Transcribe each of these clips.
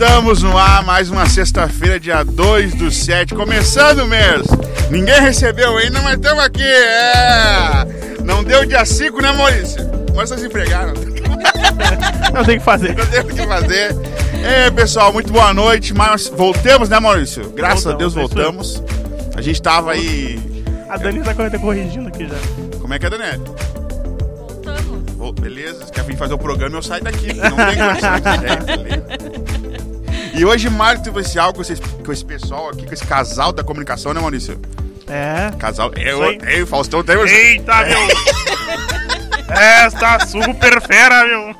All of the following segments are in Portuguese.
Estamos no ar, mais uma sexta-feira, dia 2 do 7, começando o mês. Ninguém recebeu ainda, mas estamos aqui. É. Não deu dia 5, né, Maurício? Mas vocês empregaram. Não tem o que fazer. Não tem o que fazer. É, pessoal, muito boa noite. Mas voltamos, né, Maurício? Graças a Deus Voltamos, é voltamos. A gente tava aí. A Dani tá correndo- corrigindo aqui já. Como é que é? Voltamos. Ô, beleza, se quer vir fazer o programa, eu saio daqui. Não tem condições. É, beleza. E hoje, mais especial com esse, com esse pessoal aqui, com esse casal da comunicação, né, Maurício? É. Casal. Eu, eu, Faustão tem Eita, meu! Esta super fera, meu!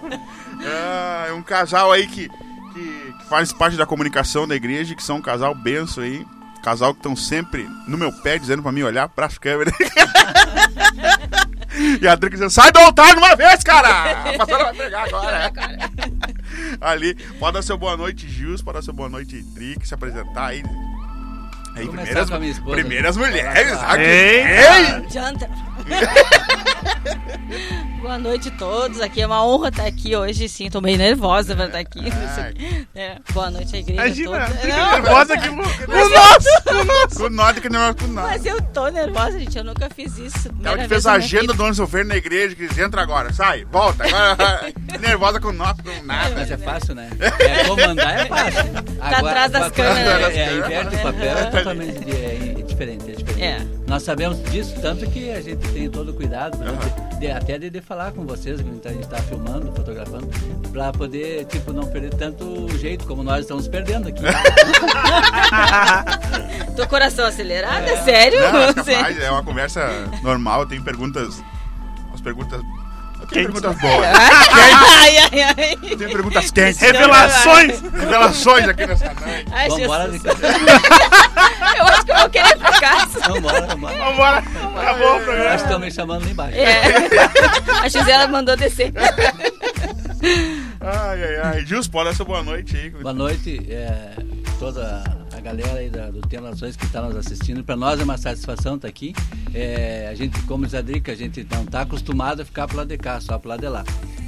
Ah, é um casal aí que, que, que faz parte da comunicação da igreja, que são um casal benção aí. Casal que estão sempre no meu pé, dizendo pra mim olhar pras câmeras. e a Adri dizendo, sai do altar de uma vez, cara! A pastora vai pegar agora. Ali, pode dar seu boa noite, Gils, pode dar seu boa noite, Trick, se apresentar aí. Aí, primeiras, com a minha esposa. primeiras mulheres, lá. aqui. Ei! Adianta. Boa noite a todos. Aqui é uma honra estar aqui hoje, sim. Tô meio nervosa pra estar aqui. Ai. É, boa noite à igreja Imagina, toda. fica Não, nervosa aqui. mas eu tô- Com nós, que não com nós. Mas eu tô nervosa, gente. Eu nunca fiz isso. Ela Primeira que fez a agenda do ano sofrer na igreja, que diz, entra agora, sai, volta. Agora, nervosa com nós, com nada. Mas é fácil, né? É, comandar é fácil. atrás das câmeras. É, é, inverte o papel é totalmente di- é, diferente, é diferente. É. Nós sabemos disso, tanto que a gente tem todo o cuidado, né, de- até de, de falar com vocês, que a gente está filmando, fotografando, para poder, tipo, não perder tanto o jeito como nós estamos perdendo aqui. Tô coração acelerado, é sério? Não, é capaz, é uma conversa normal, tem perguntas. As perguntas. Eu tenho Quentes. perguntas boas. Ai, ai, ai. Eu tenho perguntas quentes. Revelações! Revelações aqui nessa noite. Ai, Jesus. Ricardo. Eu acho que eu vou querer ficar. Vamos embora. Vambora! Acabou o Nós programa. estão me chamando lá embaixo. É. A Gisela mandou descer. Ai, ai, ai. Gils, pode dar sua boa noite aí. Boa noite, é, toda a galera aí da, do Tema Nações que está nos assistindo. Para nós é uma satisfação estar aqui. É, a gente, como diz a Drica, a gente não está acostumado a ficar pro lado de cá, só pro lado de lá.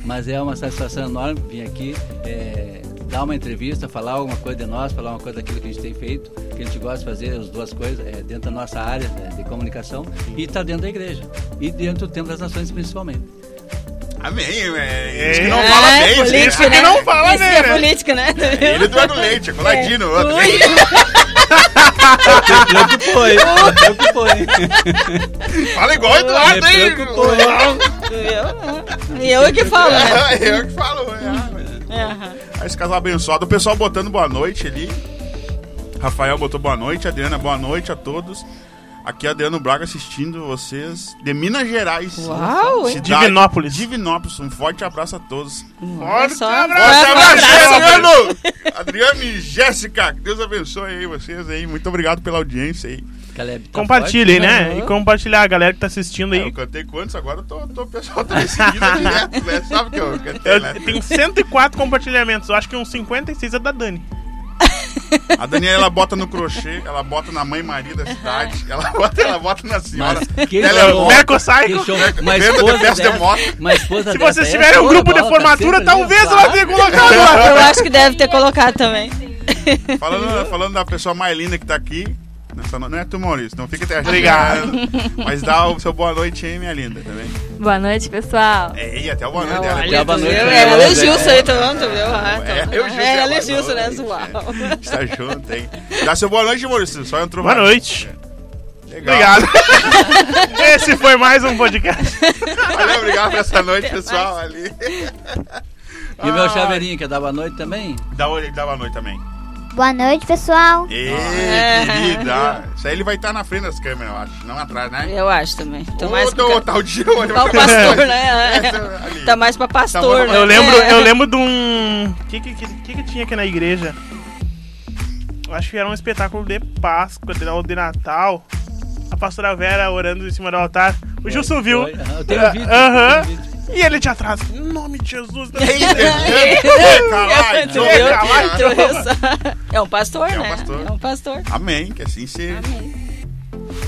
Mas é uma satisfação enorme vir aqui, é, dar uma entrevista, falar alguma coisa de nós, falar uma coisa daquilo que a gente tem feito, que a gente gosta de fazer, as duas coisas, é, dentro da nossa área né, de comunicação e está dentro da igreja. E dentro do Tempo das Nações, principalmente. Amém, é. Isso que não É, fala É, bem, política, né? né? não fala Esse bem, é né? política, né? Ele do Eduardo Leite, é coladinho. É. Preocupou, hein? Preocupou, hein? Fala igual o Eduardo, Me hein? preocupou, hein? Eu? Eu é que falo, né? Eu que falo, é. É. Aí Esse casal abençoado. O pessoal botando boa noite ali. Rafael botou boa noite. Adriana, boa noite a todos. Aqui é Adriano Braga assistindo vocês de Minas Gerais. Uau, hein? Cidade- Divinópolis. Divinópolis. Um forte abraço a todos. Forte só. abraço! Forte abraço, abraço. Adriano! Adriano e Jéssica. Que Deus abençoe aí vocês aí. Muito obrigado pela audiência aí. Caleb, tá Compartilhem, né? Uhum. E compartilhar a galera que tá assistindo É, eu aí. cantei quantos? Agora eu tô, tô, o pessoal tá me seguindo direto, né? Sabe que eu cantei, Eu né? tenho 104 compartilhamentos. Eu acho que uns 56 é da Dani. A Daniela ela bota no crochê, ela bota na mãe Maria da cidade, ela bota, ela bota na senhora. Mas que Ela é Meco Psycho. Uma esposa de dessa, moto. uma esposa Se vocês tiverem um grupo de bola, formatura, talvez ela tenha colocado lá. Eu acho que deve ter colocado também. Falando, falando da pessoa mais linda que tá aqui, nessa no... não é tu, Maurício, não fica até Obrigado. Mas dá o seu boa noite aí, minha linda, também. Boa noite, pessoal. Ei, até o boa noite Não, dela. olha, boa tu noite pra É ela, ela e o né? Gilson aí, tu viu? Ah, É, eu, Gilson, É ela e boa né? Uau. Está junto, hein? Dá seu boa noite, Maurício, só entrou Boa mais. noite. Legal. Obrigado. Esse foi mais um podcast. Valeu, obrigado por essa noite, pessoal, ali. E o meu chaveirinho, quer dar boa noite também? Dá, oi- dá boa noite também. Boa noite, pessoal. Ei, É. querida. Isso aí ele vai estar na frente das câmeras, eu acho. Não atrás, né? Eu acho também. Tô mais Ô, tô- tá o dia hoje. Tá o pastor, né? Essa ali. Tá mais pra pastor, Tá né? Eu lembro, É. eu lembro de um. O que, que, que, que tinha aqui na igreja? Eu acho que era um espetáculo de Páscoa, de, Natal. A pastora Vera orando em cima do altar. O Gilson viu. Foi. Eu tenho um vídeo. Aham. um vídeo. E ele de atrás. Em nome de Jesus. Tu viu só? É um pastor, É um né? pastor. É um pastor. Amém, que assim seja. Amém.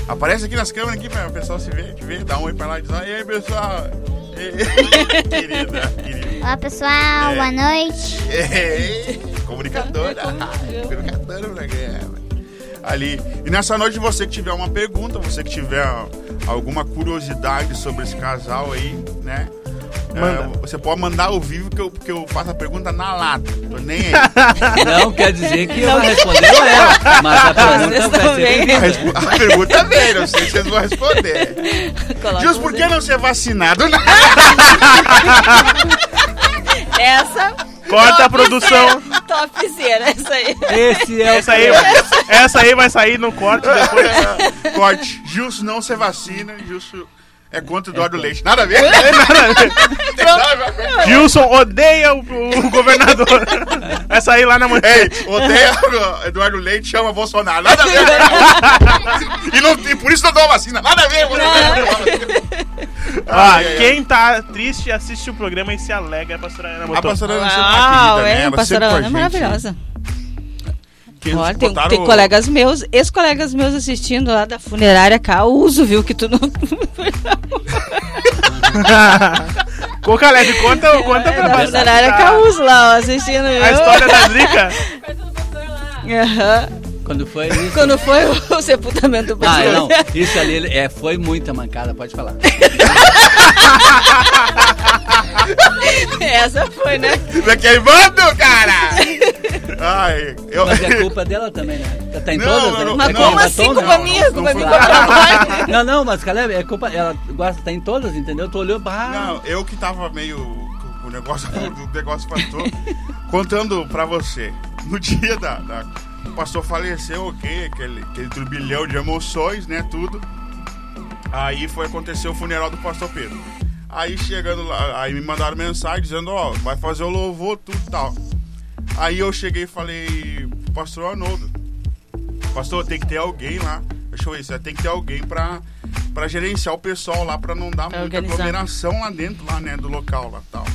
Aparece aqui nas câmeras aqui pra o pessoal se ver, te ver, dá um oi pra lá e diz, e aí pessoal. Querida, querida. Olá, pessoal. É. Boa noite. Comunicadora. É, comunicadora do programa. Ali. E nessa noite, você que tiver uma pergunta, você que tiver alguma curiosidade sobre esse casal aí, né? Manda. É, você pode mandar ao vivo que eu, que eu faço a pergunta na lata. Tô nem aí. Não quer dizer que eu vou responder ou ela, mas a pergunta vai também. A, ser... respo- a pergunta veio, não sei se vocês vão responder. Justo por que não ser vacinado? Não. Essa. Corta a produção. Topzera, essa aí. Esse é o Essa aí, essa aí vai sair no corte depois. Corte. Gilson não se vacina. Gilson é contra o Eduardo Leite. Nada a ver. Gilson odeia o, o governador. Vai sair lá na manhã. Ei, odeia o Eduardo Leite, chama Bolsonaro. Nada a ver. e, não, e por isso não dou vacina. Nada a ver. Ah, quem tá triste assiste o programa e se alegra, a pastora Ana A botou. pastora Ana sempre tá querida, né? é, pastora a Ana é maravilhosa. Que Olha, tem, botaram tem o- colegas meus, ex-colegas meus assistindo lá da funerária Causo, viu? Que tu não. Coca Leve, conta, conta pra da pastora. funerária Causo lá, ó, assistindo, viu? A história da Drica. Aham. Quando foi isso... Quando foi o sepultamento do Ah, pastor. não, isso ali é, foi muita mancada, pode falar. Essa foi, né? Tá queimando, cara! Ai, eu... Mas é culpa dela também, né? Tá- Tá em Não, todas, não, né? É Mas não, como assim, culpa não, minha? não Culpa minha, culpa. Não, não, mas Caleb, é culpa. Ela gosta, tá em todas, entendeu? Tu olhou, bah, Não, eu que tava meio. O negócio, o negócio pastor. contando pra você. No dia da. da- o pastor faleceu, ok, aquele, aquele turbilhão de emoções, né? Tudo. Aí foi acontecer o funeral do pastor Pedro. Aí chegando lá, aí me mandaram mensagem dizendo, ó, vai fazer o louvor, tudo e tal. Aí eu cheguei e falei, pastor Arnoldo, pastor, tem que ter alguém lá. Deixa eu ver, você tem que ter alguém pra, pra gerenciar o pessoal lá, pra não dar Pra muita organizar. aglomeração lá dentro, lá, né, do local lá tal.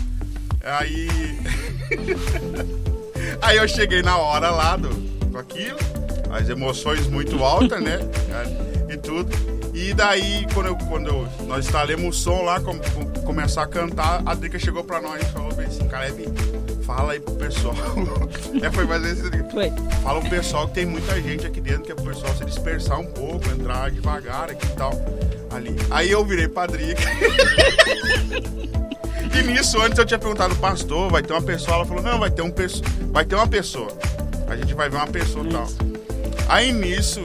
Aí. Aí eu cheguei na hora lá do, com aquilo, as emoções muito altas, né? E tudo. E daí, quando, eu, quando eu- nós instalamos o som lá, com, com- começar a cantar, a Drica chegou pra nós e falou bem assim, Caleb, fala aí pro pessoal. é, foi mais esse Foi. Fala pro pessoal que tem muita gente aqui dentro, que é pro pessoal se dispersar um pouco, entrar devagar aqui e tal. Ali. Aí eu virei pra Drica. E nisso, antes eu tinha perguntado pastor, vai ter uma pessoa, ela falou, não, vai ter, um pesso- vai ter uma pessoa. A gente vai ver uma pessoa e tal. Aí nisso,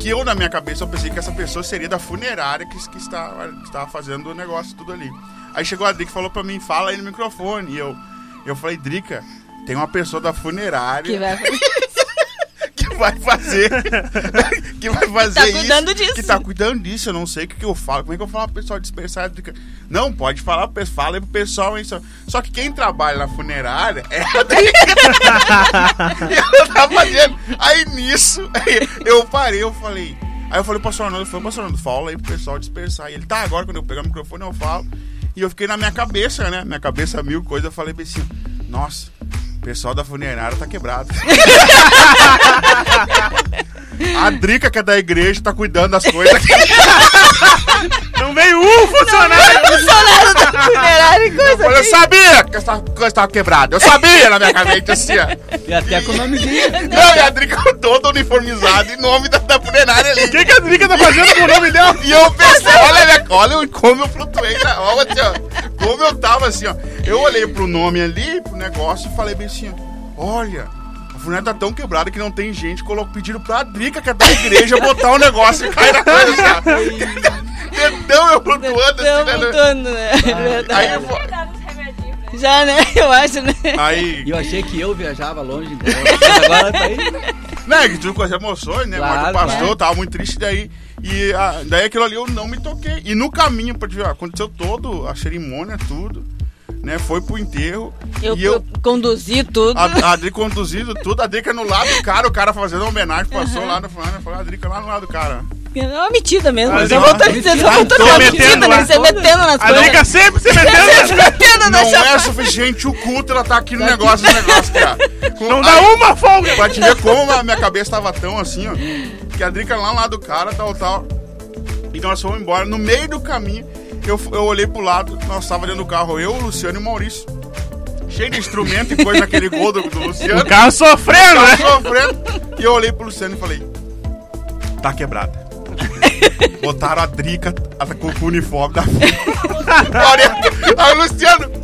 que eu na minha cabeça eu pensei que essa pessoa seria da funerária que, que, está, que estava fazendo o negócio tudo ali. Aí chegou a Drica e falou pra mim, fala aí no microfone. E eu, eu falei, Drica, tem uma pessoa da funerária Que vai... que vai fazer. que vai fazer tá isso. cuidando disso. Que tá cuidando disso. Eu não sei o que, que eu falo. Como é que eu falo pro pessoal dispersar? Não, pode falar pro pessoal. Fala aí pro pessoal. Isso. Só que quem trabalha na funerária é a Drica. ela tá fazendo. Aí nisso, aí eu parei, eu falei. Aí eu falei pro pastor Arnaldo, eu falei, pastor Arnaldo, fala aí pro pessoal dispersar. E ele, tá, agora quando eu pegar o microfone eu falo. E eu fiquei na minha cabeça, né? Minha cabeça mil coisas. Eu falei assim, nossa, o pessoal da funerária tá quebrado. A Drica, que é da igreja, tá cuidando das coisas aqui. Não veio um funcionário. Funcionário da funerária e coisa. Eu sabia que essa coisa tava quebrada. Eu sabia na minha cabeça assim, ó. e até com o nomezinho. Não, e a Drica toda uniformizada em nome da, da funerária ali. O que, que a Drica tá fazendo com o nome dela? E eu pensei, olha, minha, olha como eu flutuei na olha, assim, ó, como eu tava assim, ó. Eu olhei pro nome ali, pro negócio e falei bem assim, ó, olha, a funerária tá tão quebrada que não tem gente, colocou pedindo pra Drica, que é da igreja, botar um negócio e cair na coisa. Então eu flutuando assim, né? mudando, né? É Aí, eu vou- Já, né? Eu acho, né? aí E eu achei que eu viajava longe, entendeu? Mas agora tá aí. né, que tudo com as emoções, né? Claro, Mas o pastor né? tava muito triste daí. E ah, daí aquilo ali eu não me toquei. E no caminho, pra te ver, aconteceu todo, a cerimônia, tudo, né? Foi pro enterro. Eu, e eu, conduzi tudo. a, a Adri conduzindo tudo, a Drica no lado do cara, o cara fazendo homenagem, passou lá no falou, a Drica lá no lado do cara. É uma metida mesmo. Mas eu vou tô dizendo, eu vou metendo metida, lá. né? Você metendo nas A Drica coisas. sempre se metendo. metendo na Não chapa. é suficiente o culto, ela tá aqui no negócio, no negócio, cara. Com- Não dá uma folga. Pra te ver como a minha cabeça tava tão assim, ó. Que a Drica lá no lado do cara, tal, tal. E nós fomos embora. No meio do caminho, eu, eu olhei pro lado, nós tava dentro do carro, eu, o Luciano e o Maurício. cheio de instrumento e coisa naquele gol do, do Luciano. O carro sofrendo, Tava né? sofrendo. E eu olhei pro Luciano e falei: tá quebrada. Botaram a Drica com, o uniforme da Aí o Luciano.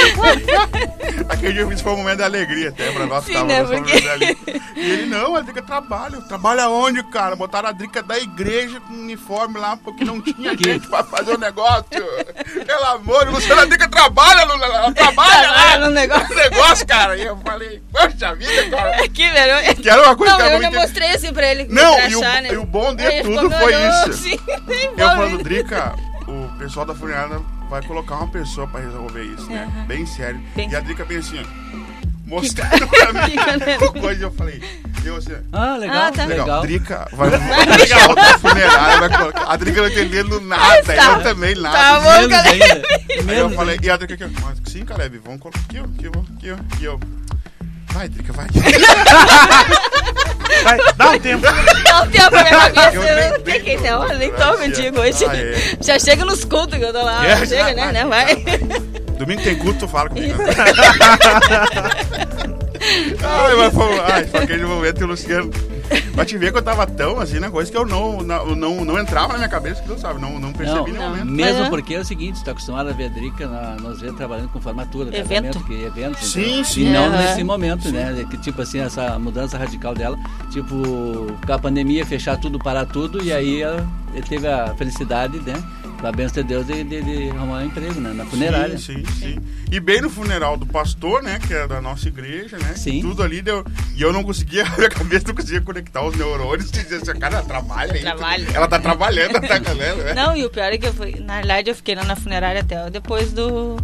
Aquele dia foi um momento de alegria até pra nós que Sim, tava né, porque-. E ele, não, a Drica trabalha. Trabalha onde, cara? Botaram a Drica da igreja com uniforme lá, porque não tinha gente pra fazer o negócio. Pelo amor, de Luciano, a Drica trabalha, Lula, ela trabalha lá Trabalha no negócio. no negócio, cara. E eu falei, poxa vida, cara. Que velho. Que era uma coisa Não, que era eu muito... mostrei assim pra ele. Não, pra e o- achar, né? e o bom de Aí tudo foi isso. nem Eu falando. Drica, o pessoal da funerária vai colocar uma pessoa pra resolver isso, né? Aham. Bem sério. Bem- E a Drica bem assim, ó. Mostrando pra mim coisa. Eu falei, eu assim, Ah, legal, Ah, tá. legal, legal. Drica vai. O pessoal da funerária vai colocar. A Drica não entendendo nada, tá. eu também nada. Tá bom, Menos ainda. Aí eu Menos falei, ainda. e a Drica aqui, ó, mas sim, Caleb, vamos colocar aqui, ó, aqui, ó, aqui, ó, aqui, ó. Vai, Drica, vai. Vai, dá um tempo. Dá um tempo na minha cabeça. Eu nem- não tem tô- não, eu nem tô a- hoje. Ah, é. Já chega nos cultos que eu tô lá. É, chega, né? né? Vai. Domingo tem culto, tu fala comigo. Ai, mas foi, ai, foi aquele momento Luciano. Pra te ver que eu tava tão assim, né? Coisa que eu não, não, não, não entrava na minha cabeça, que tu sabe, não, não percebi Não, em nenhum não. momento. Mesmo é. porque é o seguinte, você tá acostumado a ver a Drica, na- nós vemos trabalhando com formatura, Evento. casamento, que eventos. Sim, entendeu? sim. E não Aham. nesse momento, né? Que tipo assim, essa mudança radical dela, tipo, com a pandemia, fechar tudo, parar tudo, e aí ela, ele teve a felicidade, né? Da bênção de Deus de, de, de arrumar um emprego, né? Na funerária. Sim, sim, sim. E bem no funeral do pastor, né? Que é da nossa igreja, né? Sim. Tudo ali deu. E eu não conseguia, a minha cabeça não conseguia conectar os neurônios e dizer assim, cara, ela trabalha aí. Trabalha. Ela tá trabalhando, ela tá galera, né? Não, e o pior é que eu fui. Na verdade, eu fiquei lá na funerária até depois do.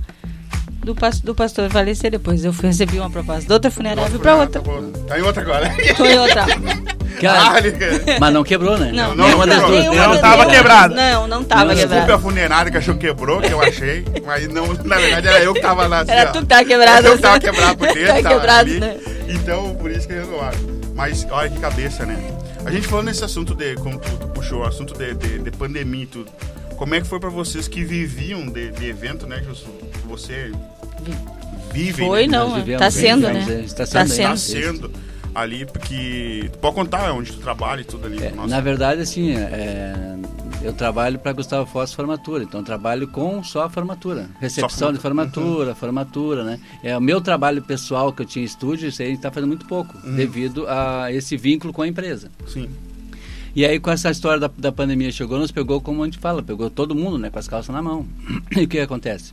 Do, do pastor falecer. Depois eu fui, recebi uma proposta de outra funerária, fui pra outra. Tá. Tá em outra agora. Tô em outra. Cara, Ah, mas não quebrou, né? Não, não, Nenhuma das não, duas. nenhuma nenhuma não das tava duas. quebrado. Não, não tava quebrado. a funerária que achou que quebrou, que eu achei. Mas não, na verdade era eu que tava lá. assim, Era ó. tu que tava quebrado. Eu que tava quebrado por dentro. Tá tava quebrado, ali. né? Então, por isso que renovaram. Mas olha que cabeça, né? A gente falando nesse assunto de, como tu, tu puxou, assunto de, de, de pandemia e tudo. Como é que foi pra vocês que viviam de, de evento, né, Gilson? Você vive, Foi, né? não. Nós vivemos, Tá sendo, vivemos, né? Está Tá sendo. Tá sendo. sendo ali, porque... Tu pode contar onde tu trabalha e tudo ali. É, na verdade, assim, é, eu trabalho para Gustavo Foz Formatura, então eu trabalho com só a formatura. Recepção de formatura, formatura, né? É o meu trabalho pessoal que eu tinha em estúdio, isso aí a gente está fazendo muito pouco, devido a esse vínculo com a empresa. Sim. E aí, com essa história da, da pandemia chegou, nos pegou, como a gente fala, pegou todo mundo, né, com as calças na mão. E o que acontece?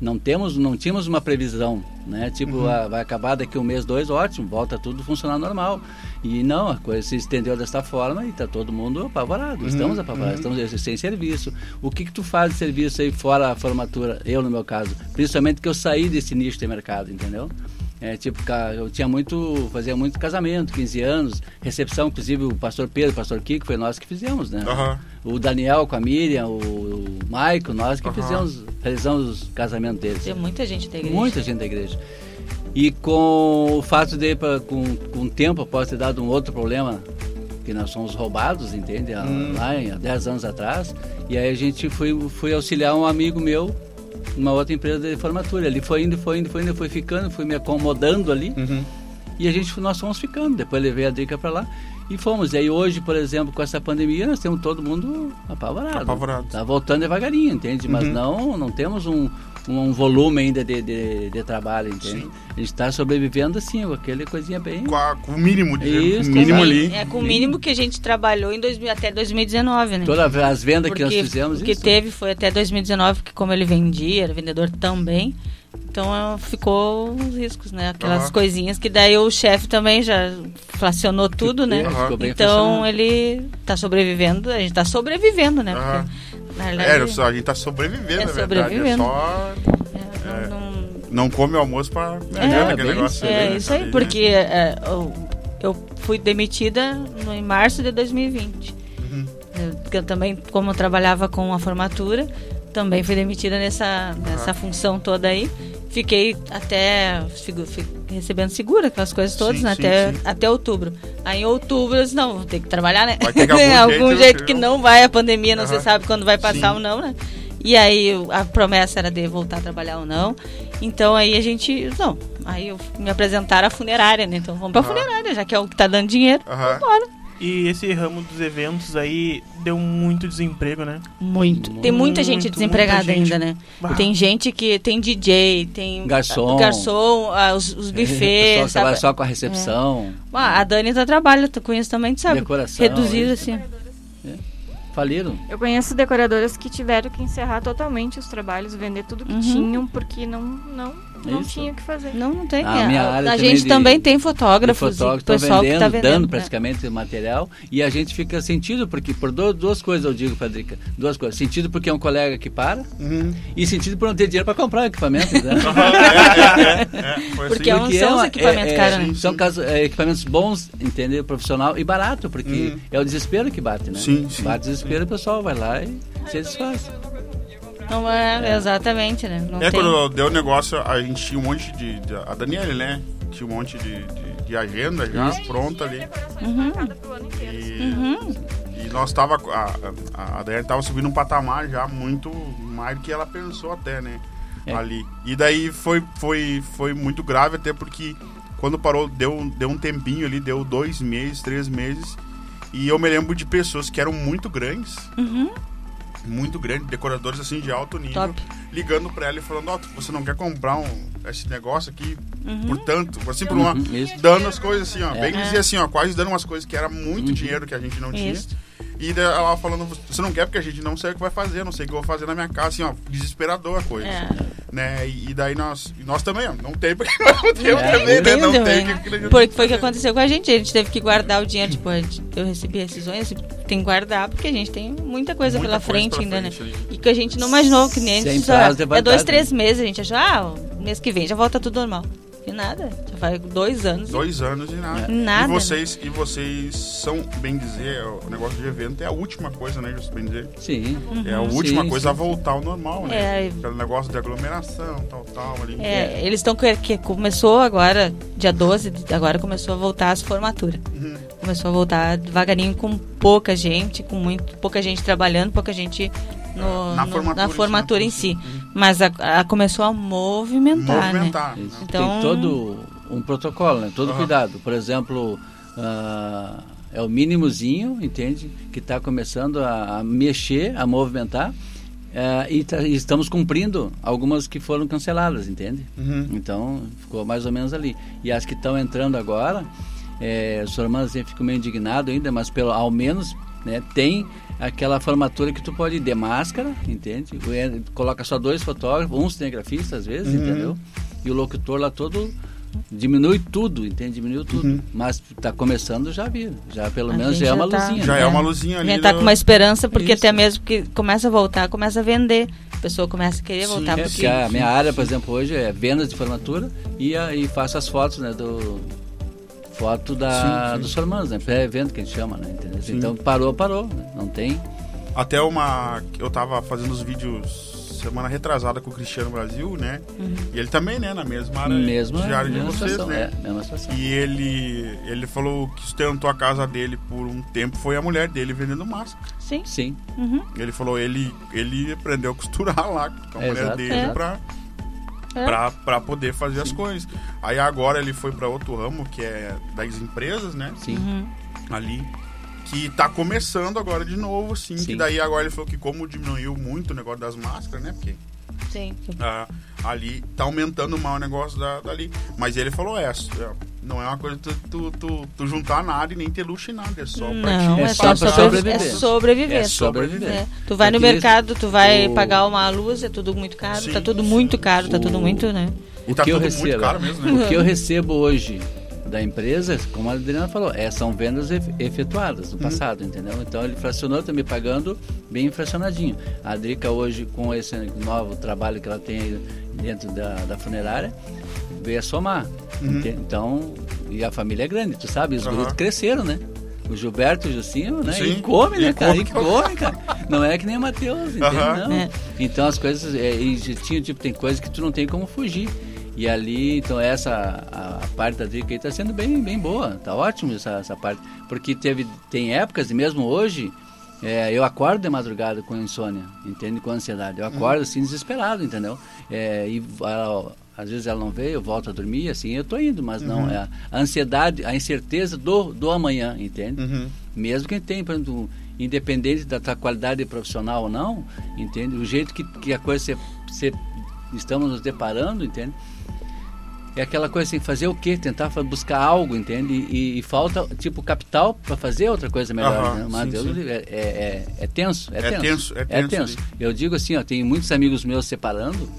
Não temos, não tínhamos uma previsão, né? Tipo, ah, vai acabar daqui um mês, dois, ótimo, volta tudo a funcionar normal. E não, a coisa se estendeu desta forma e está todo mundo apavorado. Estamos apavorados, estamos sem serviço. O que que tu faz de serviço aí fora a formatura? Eu, no meu caso, principalmente que eu saí desse nicho de mercado, entendeu? É, tipo, eu tinha muito, fazia muito casamento, 15 anos, recepção, inclusive o pastor Pedro, o pastor Kiko, foi nós que fizemos, né? Aham. O Daniel com a Miriam, o, o Maico, nós que Aham. fizemos, realizamos os casamentos deles. Tem muita gente da igreja. Muita gente da igreja. E com o fato de, com, com o tempo, após ter dado um outro problema, que nós somos roubados, entende? Há, Lá em- há 10 anos atrás. E aí a gente foi, foi auxiliar um amigo meu numa outra empresa de formatura. Ele foi indo, foi indo, foi indo, foi ficando, foi me acomodando ali. Uhum. E a gente, nós fomos ficando. Depois levei a Drica para lá e fomos. E aí hoje, por exemplo, com essa pandemia, nós temos todo mundo apavorado. Apavorado. Tá voltando devagarinho, entende? Mas Uhum. não, não temos um, um volume ainda de, de, de trabalho, entende? Sim. A gente está sobrevivendo assim, com aquele coisinha bem... Com, a- com o mínimo, de, Isso, mínimo ali. É com o mínimo que a gente trabalhou em 2000, até 2019, né? Todas as vendas Porque que nós fizemos, o que isso. teve foi até 2019, porque como ele vendia, era vendedor também. Então eh, ficou os riscos, né? Aquelas Aham. coisinhas que daí o chefe também já fracionou tudo, né? É, ficou bem Então ele tá sobrevivendo, a gente tá sobrevivendo, né? Aham. Porque, na verdade, É, só, a gente tá sobrevivendo, É na verdade. sobrevivendo. É só. é, não- não- Não come o almoço pra É, bem negócio. É ali, isso aí, né? porque é, eu, fui demitida no, em março de 2020. Uhum. Eu, eu também, como eu trabalhava com a formatura, também fui demitida nessa, nessa função toda aí. Fiquei até figu- fi- recebendo seguro, aquelas coisas todas, Sim, né, sim, até, sim. até outubro. Aí em outubro eu disse, não, vou ter que trabalhar, né? Vai ter que algum algum jeito, jeito que não vai a pandemia, não se sabe quando vai passar Sim. ou não, né? E aí a promessa era de voltar a trabalhar ou não. Então aí a gente. Não. Aí eu me apresentaram à funerária, né? Então vamos pra Aham. funerária, já que é o que tá dando dinheiro. Aham. Bora. E esse ramo dos eventos aí deu muito desemprego, né? Muito. Tem muita gente Muito, desempregada muita gente. ainda, né? Bah. Tem gente que tem DJ, tem Garçom. garçom ah, os, os O buffets, trabalha sabe? só com a recepção, Ah, a Dani tá trabalha, tu conhece também, tu sabe? Decoração, Reduzido assim. faliram. Eu conheço decoradoras que tiveram que encerrar totalmente os trabalhos, vender tudo que Uhum. tinham, porque não, não, não Isso. tinha o que fazer. Não, não tem. A A, minha a área gente também também de- tem E fotógrafos, fotógrafos e pessoal vendendo, que tá vendendo. dando né? praticamente o material e a gente fica sentido porque por do- duas coisas eu digo, Padrica, duas coisas. Sentido porque é um colega que para Uhum. e sentido por não ter dinheiro para comprar o equipamento. Né? É, é, é, Porque assim. é um- são os equipamentos caros, né? São caso- é, equipamentos bons, entendeu? Profissional e barato, porque Uhum. é o desespero que bate, né? Sim, sim, Bate o desespero e o pessoal vai lá e se desfaz. Não é, exatamente, né? Não É, tem. quando deu o negócio, a gente tinha um monte de. de- a Daniela, né? Tinha um monte de, de, de agenda já pronta ali. Uhum, Pro ano inteiro. E, uhum. e nós tava. A, a, a Daniela tava subindo um patamar já muito mais do que ela pensou até, né? É. Ali. E daí foi, foi, foi muito grave, até porque quando parou, deu, deu um tempinho ali, deu dois meses, três meses. E eu me lembro de pessoas que eram muito grandes, Uhum. Muito grandes, decoradores assim de alto nível, Top. ligando pra ela e falando, ó, você não quer comprar um, esse negócio aqui Uhum. por tanto, assim, por uma, Uhum, isso. dando as coisas assim, ó, É. bem dizer assim, ó, quase dando umas coisas que era muito dinheiro que a gente não tinha. E ela falando, você não quer porque a gente não sei o que vai fazer, não sei o que eu vou fazer na minha casa, assim, ó, desesperador a coisa. É. Né? E, e daí nós, nós também, não tem porque nós não temos É, também, né? Tem Não também, tem né? que. Porque foi o que aconteceu com a gente. A gente teve que guardar o dinheiro. Tipo, a gente- eu recebi rescisões, tem que guardar, porque a gente tem muita coisa Muita pela coisa frente ainda, né? frente ali. E que a gente não imaginou, que nem antes, prazo de é validade, dois, né? três meses. A gente achou, ah, o mês que vem já volta tudo normal. E nada. Já faz dois anos. Dois anos e nada. É. Nada, E vocês, e vocês são, bem dizer, o negócio de evento é a última coisa, né, Justo bem dizer? Sim. É a última Sim, coisa sim. a voltar ao normal, né? É. Aquele negócio de aglomeração, tal, tal, ali. É, eles estão que, que começou agora, dia 12, de- agora começou a voltar as formaturas. Uhum. Começou a voltar devagarinho com pouca gente, com muito pouca gente trabalhando, pouca gente no- Na no- formatura na em si, formatura né? em si. Mas a, a começou a movimentar, Movimentar. né? Isso. Então- Tem todo um protocolo, né? Todo Aham. cuidado. Por exemplo, ah, é o mínimozinho, entende? Que está começando a, a mexer, a movimentar. eh, e, tá- e estamos cumprindo algumas que foram canceladas, entende? Uhum. Então, ficou mais ou menos ali. E as que estão entrando agora, é, os irmãos assim, ficam meio indignados ainda, mas pelo, ao menos né, tem aquela formatura que tu pode ir de máscara, entende? É, Coloca só dois fotógrafos, um cinegrafista às vezes, Uhum. entendeu? E o locutor lá todo diminui tudo, entende? Diminuiu tudo. Uhum. Mas tá começando já vir. Já pelo A menos já é uma tá- luzinha. Já né? é uma luzinha A ali. gente tá com uma esperança, porque Isso. até mesmo que começa a voltar, começa a vender. A pessoa começa a querer Sim, voltar. É, porque porque a minha área, por exemplo, hoje é vendas de formatura e, a- e faço as fotos, né, do foto da Sim, sim. dos formandos, né, pré-evento que a gente chama, né. Então parou, parou, né, não tem. Até uma. Eu tava fazendo os vídeos semana retrasada com o Cristiano Brasil, né? E ele também, né? Na mesma área Mesma, de área de mesma vocês, situação, né? é, mesma situação. E ele, ele falou que sustentou a casa dele por um tempo foi a mulher dele vendendo máscara. Sim. Sim, Uhum. Ele falou ele ele aprendeu a costurar lá com a É, mulher exato, dele é. pra, É. pra, pra poder fazer as coisas. Aí agora ele foi pra outro ramo que é das empresas, né? sim. Uhum. Ali. Que tá começando agora de novo, assim. Que Sim. daí agora ele falou que como diminuiu muito o negócio das máscaras, né? Porque Sim. ah, ali tá aumentando mal o negócio da, dali. Mas ele falou, é, é, não é uma coisa tu, tu, tu, tu juntar nada e nem ter luxo em nada. É só pra Não, ti é, É só pra sobreviver. É sobreviver. É sobreviver. É. Tu vai no mercado, tu vai o- pagar uma luz, é tudo muito caro, Sim. tá tudo muito caro, tá O- tudo muito, né? E tá que eu tudo recebo, muito caro mesmo, né? O que eu recebo hoje da empresa, como a Adriana falou, é, são vendas ef- efetuadas no passado, entendeu? Então ele fracionou, está me pagando bem fracionadinho. A Drica hoje, com esse novo trabalho que ela tem aí dentro da, da funerária, veio a somar. ente- Então, e a família é grande, tu sabe, os Aham. guris cresceram, né? O Gilberto e o Jucinho, né? Sim. E come, né, E cara? come. E come, cara. Não é que nem o Matheus, entende? Aham. Não. É. Então as coisas, é, e tinha, tipo, tem coisas que tu não tem como fugir. E ali, então essa a, a parte da dica aí tá sendo bem, bem boa, tá ótimo essa, essa parte. Porque teve, tem épocas, e mesmo hoje, É, eu acordo de madrugada com insônia, entende? Com ansiedade. Eu acordo assim desesperado, entendeu? É, e ela, às vezes ela não veio, eu volto a dormir, assim, eu tô indo, mas não. É a ansiedade, a incerteza do, do amanhã, entende? Uhum. Mesmo quem tem, por exemplo, independente da tua qualidade profissional ou não, entende? O jeito que, que a coisa se, se estamos nos deparando, entende? É aquela coisa assim, fazer o quê? Tentar buscar algo, entende? E, e falta, tipo, capital para fazer outra coisa melhor, Aham, né? Mas sim, Deus sim. é, é, é, é tenso, é, É tenso. tenso, é É tenso tenso. ali. Eu digo assim, ó, tem muitos amigos meus separando,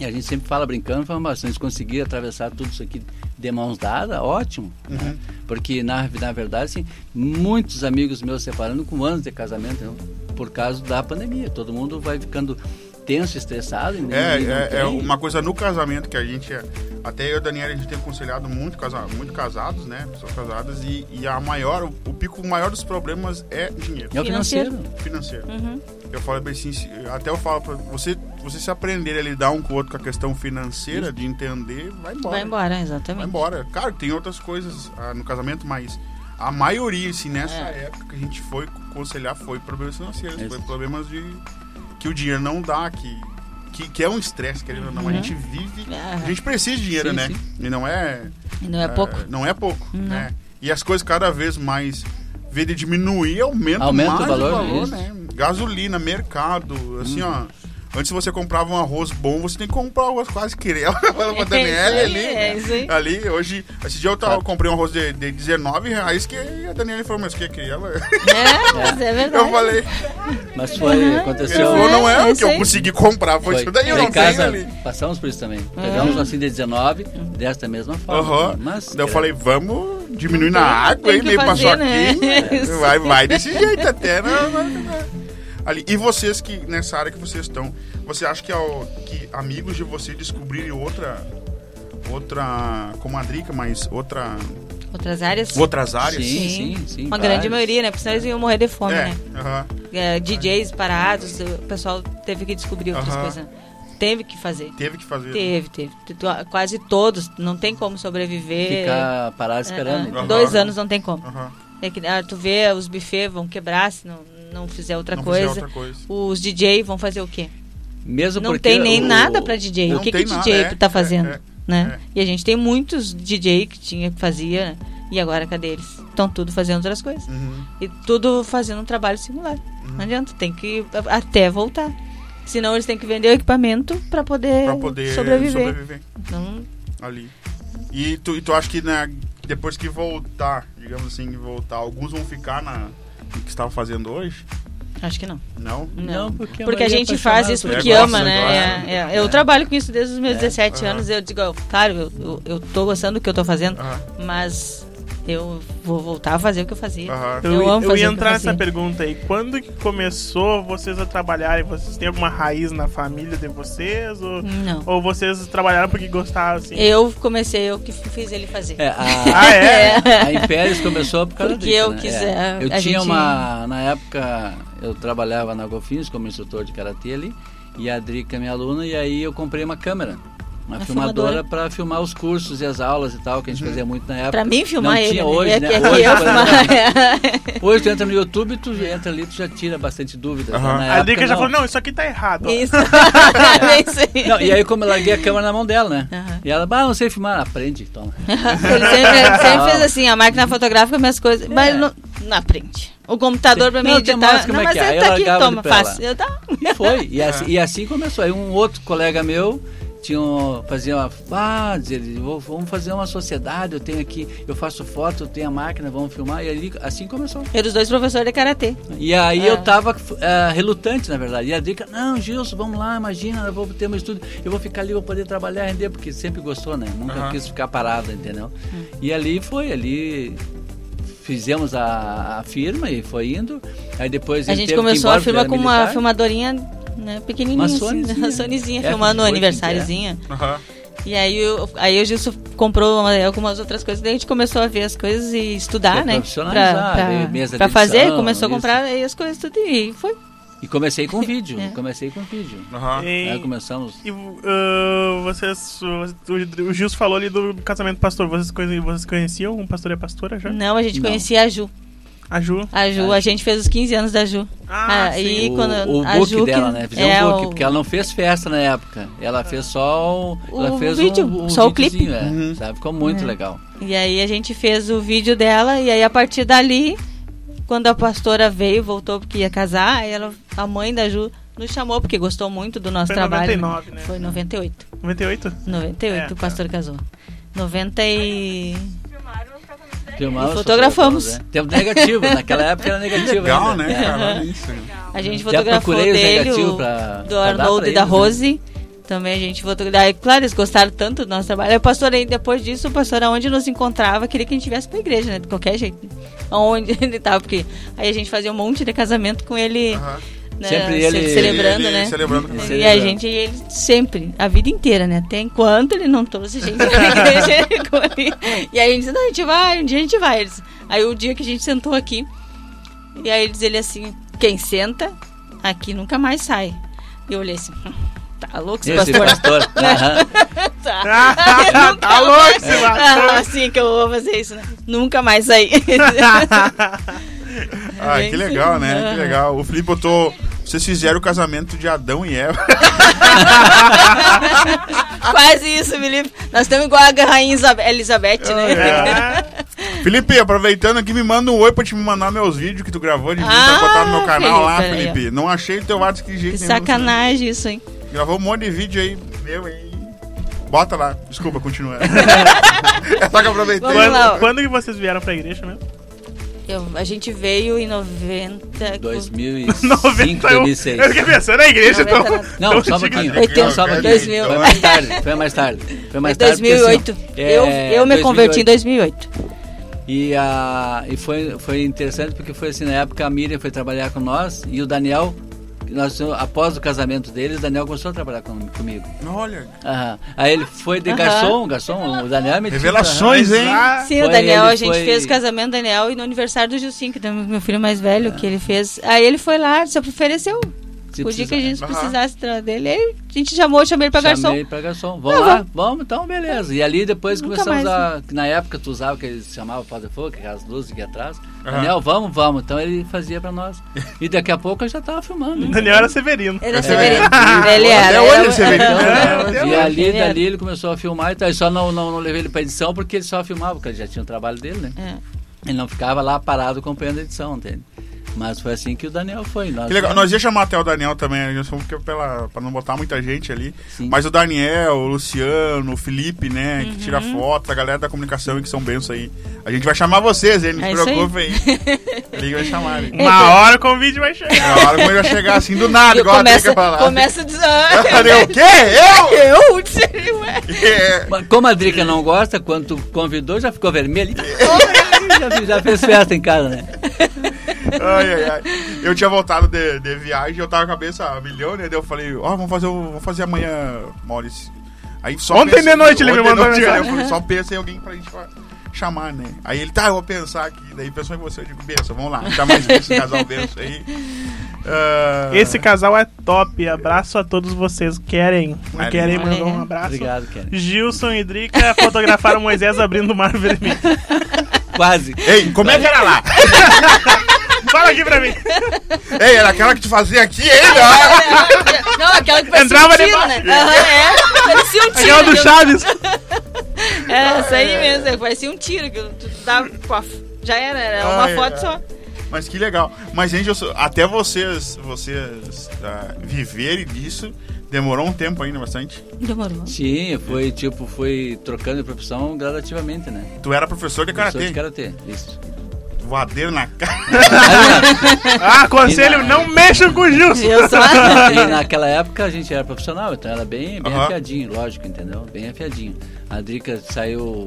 e a gente sempre fala brincando, fala, mas se eles conseguirem atravessar tudo isso aqui de mãos dadas, ótimo. Uhum. né? Porque, na, na verdade, assim, muitos amigos meus separando com anos de casamento, né? por causa da pandemia. Todo mundo vai ficando tenso, estressado. e ninguém É, é, é uma coisa no casamento que a gente. é- Até eu e a Daniela, a gente tem aconselhado muito, casa, muito casados, né? Pessoas casadas, e, e a maior, o, o pico maior dos problemas é dinheiro É o Financeiro. financeiro. Uhum. Eu falo assim, até eu falo pra você, você se aprender a lidar um com o outro com a questão financeira, de entender, vai embora. Vai embora, Vai exatamente. embora. Claro, tem outras coisas ah, no casamento, mas a maioria, assim, nessa É. época que a gente foi aconselhar, foi problemas financeiros, Isso. foi problemas de que o dinheiro não dá, que, que, que é um estresse, querendo ou não. A gente vive, Ah, a gente precisa de dinheiro, Sim, né? sim. E não é, e não é pouco. não é pouco, Não. né? E as coisas cada vez mais, vez de diminuir, aumenta, Aumenta o mais valor, isso. né? Gasolina, mercado, assim, ó. Antes você comprava um arroz bom, você tem que comprar um arroz quase querel. Pra Daniela É ali. é isso aí. Ali, hoje, esse dia eu tava, comprei um arroz de, de 19 reais, que a Daniela falou, mas o que é querela? É, mas é verdade. Eu falei, Mas foi, ele aconteceu... falou, não é, é o que eu consegui comprar, foi, Foi. isso daí, eu não em casa, ali. passamos por isso também. Pegamos assim de 19, desta mesma forma. Aham. Mas, Daí eu falei, vamos diminuir na Tem- água, hein? Meio fazer, passou né? aqui. Isso Vai, aí. vai desse jeito até, né? Vai, vai. Ali. E vocês que, nessa área que vocês estão, você acha que, ao- que amigos de você descobrirem outra, outra, como a Drica, mas outra, Outras áreas? outras áreas? Sim, sim, sim. Uma várias. grande maioria, né? Porque senão eles iam morrer de fome, É, né? É, DJs parados, o pessoal teve que descobrir outras coisas. Teve que fazer. teve que fazer. Teve, teve. Tu- Quase todos. Não tem como sobreviver. Ficar parado esperando. É, é. Dois anos não tem como. É que, ah, tu vê, os buffets vão quebrar se não, não fizer outra Não fizer coisa. outra coisa. Os DJ vão fazer o quê? Mesmo não tem nem o- nada pra DJ. Não o que, que nada, DJ é, tá é, fazendo? é, né? E a gente tem muitos DJ que tinha que fazia, né? E agora cadê eles? Estão tudo fazendo outras coisas. Uhum. E tudo fazendo um trabalho singular. Não adianta, tem que até voltar. Senão eles têm que vender o equipamento para poder, Pra poder sobreviver. sobreviver Então, ali. E tu, e tu acha que né, depois que voltar, digamos assim, voltar, alguns vão ficar na que estava fazendo hoje? acho que não. Não? Não, porque, porque a é gente faz isso por porque ama, né? gosta. É, é. Eu trabalho com isso desde os meus 17 aham. anos. Eu digo, claro, eu, eu, eu tô gostando do que eu tô fazendo, Aham. mas eu vou voltar a fazer o que eu fazia. Aham. Eu, Eu eu, amo fazer ia entrar eu nessa pergunta aí. Quando que começou vocês a trabalharem? Vocês têm alguma raiz na família de vocês? Ou, Não. ou vocês trabalharam porque gostavam, assim? Eu comecei, eu que fiz ele fazer. É, a, Ah, é? a Impérios começou por causa Porque disso, eu né? quis, É. é, Eu a tinha gente- uma... Na época, eu trabalhava na Golfinhos como instrutor de Karatê ali. E a Drica é minha aluna. E aí eu comprei uma câmera. Uma Uma filmadora para filmar os cursos e as aulas e tal, que a gente fazia muito na época. Pra mim filmar Não ele, tinha né? hoje, é né? Hoje, filmar. Hoje tu entra no YouTube, tu entra ali, tu já tira bastante dúvidas. né? Aham. Na A Drica já falou, não, isso aqui tá errado. Isso. É. Não, e aí como eu larguei a câmera na mão dela, né? Aham. E ela, bah, não sei filmar. Aprende, toma. Ele sempre, ele sempre fez assim, a máquina fotográfica, minhas coisas. Mas ele não, não aprende. O computador pra mim Não, editar. mostro como Não, é mas que é. ele tá aqui, toma, ele ela. Eu, tá. E foi. E assim, e assim começou. Aí um outro colega meu tinha um, fazia uma. Ah, dizia ele, "Vou- vamos fazer uma sociedade, eu tenho aqui, eu faço foto, eu tenho a máquina, vamos filmar. E ali, assim começou. Eram os dois professores de karatê. E aí É. eu tava eh, relutante, na verdade. E a Drica, não, Gilson, vamos lá, imagina, eu vou ter meu estúdio, eu vou ficar ali, vou poder trabalhar, render, porque sempre gostou, né? Nunca Aham. quis ficar parado, entendeu? Hum. E ali foi, ali fizemos a, a firma e foi indo. Aí depois A gente começou a firma com uma filmadorinha né, pequenininha, Uma assim, Sonyzinha. né, uma Sonyzinha, É, filmando o 28, aniversáriozinho. Aham. E aí, eu, aí o Gilson comprou uma- algumas outras coisas, daí a gente começou a ver as coisas e estudar, Pra né? mesa pra de fazer, edição, começou a comprar aí as coisas tudo e foi. E comecei com vídeo, É. comecei com vídeo. Aham. E- Aí começamos. E uh, vocês. O, o Gilson falou ali do casamento pastor. Vocês, vocês conheciam um pastor e a pastora já? Não, a gente Não. conhecia a Ju. A Ju. A Ju, a gente fez os 15 anos da Ju. Ah, Aí sim. quando o o, quando o a book Ju que- dela, né? Fizemos é, um book, o- porque ela não fez festa na época. Ela fez só o, O ela fez vídeo, um, um só o clipe. é, sabe? Ficou muito É. legal. E aí a gente fez o vídeo dela e aí a partir dali, quando a pastora veio, voltou porque ia casar, aí ela, a mãe da Ju nos chamou porque gostou muito do nosso Foi em trabalho. 99, né? Foi em 98. 98? 98 É, o pastor casou. 90 e Filmamos, E fotografamos. fotografamos, é. Tempo negativo, naquela época era negativo Legal, ainda. né, É. cara? Isso. a gente fotografou dele, o, pra- do Arnold e da né? Rose. Também a gente fotografou. Claro, eles gostaram tanto do nosso trabalho. Aí o pastor aí, depois disso, o pastor aonde nos encontrava, queria que a gente viesse pra igreja, né? De qualquer jeito. Aonde ele tava, porque aí a gente fazia um monte de casamento com ele. Né, Sempre ele- celebrando, ele- né? celebrando com E a Celebrando. gente, ele sempre, a vida inteira, né? Até enquanto ele não trouxe gente pra igreja. com ele. e aí a gente disse, não, a gente vai, um dia a gente vai. Eles- Aí o dia que a gente sentou aqui, e aí eles ele assim, quem senta, aqui nunca mais sai. E eu olhei assim, "Hum, tá louco esse Esse pastor? pastor. aham. tá. tá louco esse pastor. assim que eu vou fazer isso, né? Nunca mais sair. Ah, que legal, né? Que legal. O Felipe botou. Vocês fizeram o casamento de Adão e Eva. Quase isso, Felipe. Nós estamos igual a rainha Elizabeth, né? É. Felipe, aproveitando aqui, me manda um oi pra te mandar meus vídeos que tu gravou de mim Ah, pra botar no meu canal lá, Felipe, peraí, Felipe. Não achei o teu WhatsApp de jeito Que nenhum. sacanagem isso, hein? Gravou um monte de vídeo aí, meu aí. Bota lá. Desculpa, continua. é só que aproveitei. Lá. Quando, quando que vocês vieram pra igreja mesmo? Eu- a gente veio em 90. 2005, 91. 2006. Eu fiquei pensando na igreja, então. 99. Não, então só um pouquinho. Oitenta- Só um pouquinho. 2000. Foi mais tarde. Foi mais tarde. Foi mais Foi tarde. porque, 2008. assim, eu, é, eu me converti em 2008. E, a, e foi, foi interessante porque foi assim, na época a Miriam foi trabalhar com nós e o Daniel, nós, após o casamento deles, o Daniel começou a trabalhar com, comigo. Olha. Aham. Aí ele foi de garçom, garçom, o Daniel metido. Revelações, hein? Sim, Foi o Daniel, a gente foi- fez o casamento do Daniel e no aniversário do Gilcinho, que é meu filho mais velho, que ele fez. Aí ele foi lá, se ofereceu. Se o dia que a gente precisasse dele, aí a gente chamou, chamei ele pra garçom. Chamei pra garçom. Vamos Ah, lá? vamos. Então beleza. E ali depois Nunca começamos mais, a. Na época tu usava que eles chamavam Father Fogo, aquelas luzes aqui atrás. Aham. Daniel, vamos, vamos. Então ele fazia pra nós. E daqui a pouco eu já tava filmando. O Daniel era Severino. Ele é Esse Severino. é- Ele era. Até hoje era- é Severino. É, E ali, Ele era. dali ele começou a filmar e tal. E só não, não, não levei ele pra edição porque ele só filmava, porque ele já tinha o trabalho dele, né? É. Ele não ficava lá parado acompanhando a edição, entende? Mas foi assim que o Daniel foi. Nós Que legal. Nós ia chamar até o Daniel também, nós fomos pela, pra não botar muita gente ali. Sim. Mas o Daniel, o Luciano, o Felipe, né, que tira Uhum. fotos, a galera da comunicação que são benção aí. A gente vai chamar vocês, hein? Não se É preocupem aí. Ele vai chamar. hein? Uma hora o convite vai chegar. É a hora que ele vai chegar assim do nada, igual a começa, Drica falar. começa a dizer. Cadê o quê? Eu? Eu? É. Como a Drica não gosta, quando tu convidou, já ficou vermelho. já, já fez festa em casa, né? Ai, ai, ai. Eu tinha voltado de, de viagem, eu tava com a cabeça a milhão, né? Daí eu falei, ó, vamos fazer, o- vamos fazer amanhã, Maurício. Aí só Ontem de noite ele me mandou noite, mensagem. Eu falei, só pensa em alguém pra gente chamar, né? Aí ele, tá, eu vou pensar aqui. Daí pensou em você, eu digo, benção, vamos lá. Chama mais esse casal benção aí. Ah, Esse casal é top. Abraço a todos vocês. Querem? Querem? Mandou um abraço. Obrigado, Ken. Gilson e Drica fotografaram Moisés abrindo o mar vermelho. Quase. Ei, como é que era lá? Fala aqui pra mim. Ei, era aquela que tu fazia aqui ainda? Não, aquela que parecia Entrava um tiro, né? Aham, é, parecia um tiro. Aquela do Chaves. É, essa aí mesmo, é, parecia um tiro que tu dava, já era, era uma Ai, foto ai. só. Mas que legal. Mas, gente, até vocês, vocês ah, viverem disso, demorou um tempo ainda bastante. Demorou. Sim, foi tipo, foi trocando de profissão gradativamente, né? Tu era professor de Professor karatê. de karatê, isso. Voadeiro na cara. Ah, conselho, E na- não mexam com o Gilson. Eu só. E naquela época a gente era profissional, então era bem, bem Aham. afiadinho, lógico, entendeu? Bem afiadinho. A Drica saiu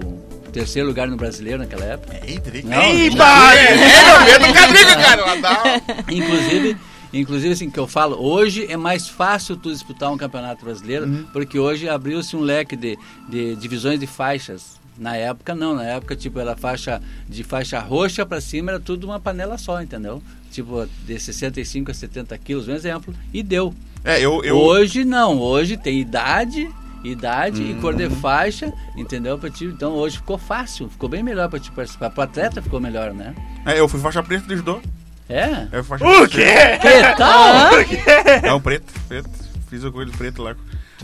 terceiro lugar no brasileiro naquela época. Ei, Drica. Não, Ei, pai! É, eu Drica, cara. Dá... Inclusive, inclusive assim que eu falo, hoje é mais fácil tu disputar um campeonato brasileiro, Uhum. porque hoje abriu-se um leque de, de divisões de faixas. Na época não, na época tipo era faixa de faixa roxa para cima era tudo uma panela só, entendeu? Tipo de 65 a 70 quilos, um exemplo, e deu. É, eu... eu... Hoje não, hoje tem idade idade e cor de faixa, entendeu? Pra ti, então hoje ficou fácil, ficou bem melhor pra te participar. Pro atleta ficou melhor, né? É, eu fui faixa preta do judô. É? Eu fui faixa O preta. quê? Que tal? Não, preto, preto. Fiz o coelho preto lá.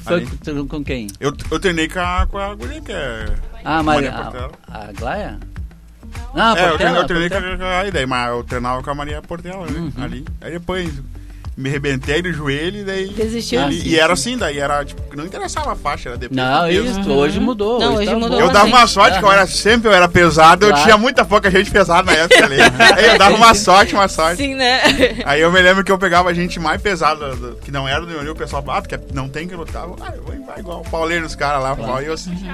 Foi com, com quem? Eu, eu treinei com a, com a guria que é... Ah, Maria, Maria Portela. a, a Glaia? Não, a é, eu Portela, treinei, eu a treinei com, a, a ideia, mas eu treinava com a Maria Portela, né? Uhum. Ali. Aí depois me arrebentei no joelho e daí... Desistiu? Ah, e, sim, e era sim. assim, daí era tipo, não interessava a faixa, era depois Não, isso, hoje mudou. Não, hoje tá mudou. Eu dava uma sorte, que eu era, sempre eu era pesado, eu Claro. tinha muita pouca gente pesada na época ali. Aí eu dava uma sorte, uma sorte. Sim, né? Aí eu me lembro que eu pegava gente mais pesada, do- que não era do meu nível, o pessoal, ah, porque não tem que lutar. Ah, eu vou vai igual o Paulinho nos caras lá, Paulo, e eu assim, são,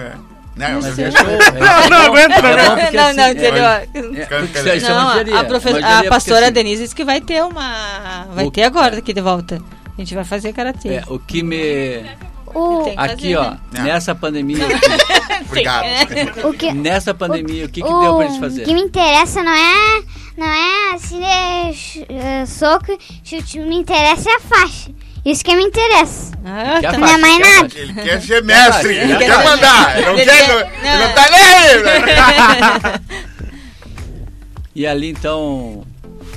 é. Mas show, Não, não aguento, não É aguento. não, assim, não, é- entendeu? é, é Não, a, profe- a pastora assim, Denise disse que vai ter uma. Vai O- ter agora daqui de volta. A gente vai fazer karatê. é, o que me... O, Aqui, fazer, ó, né? Nessa pandemia, Obrigado. o que, nessa pandemia, o que, que o deu pra gente fazer? que me interessa não é, não é assim, é, é, soco, chute, me interessa é a faixa. Isso que me interessa. Ah, tá. Não é mais nada. Ele quer ser mestre, ele quer quer- mandar, ele não ele quer, quer- ele não tá nem aí? E ali, então,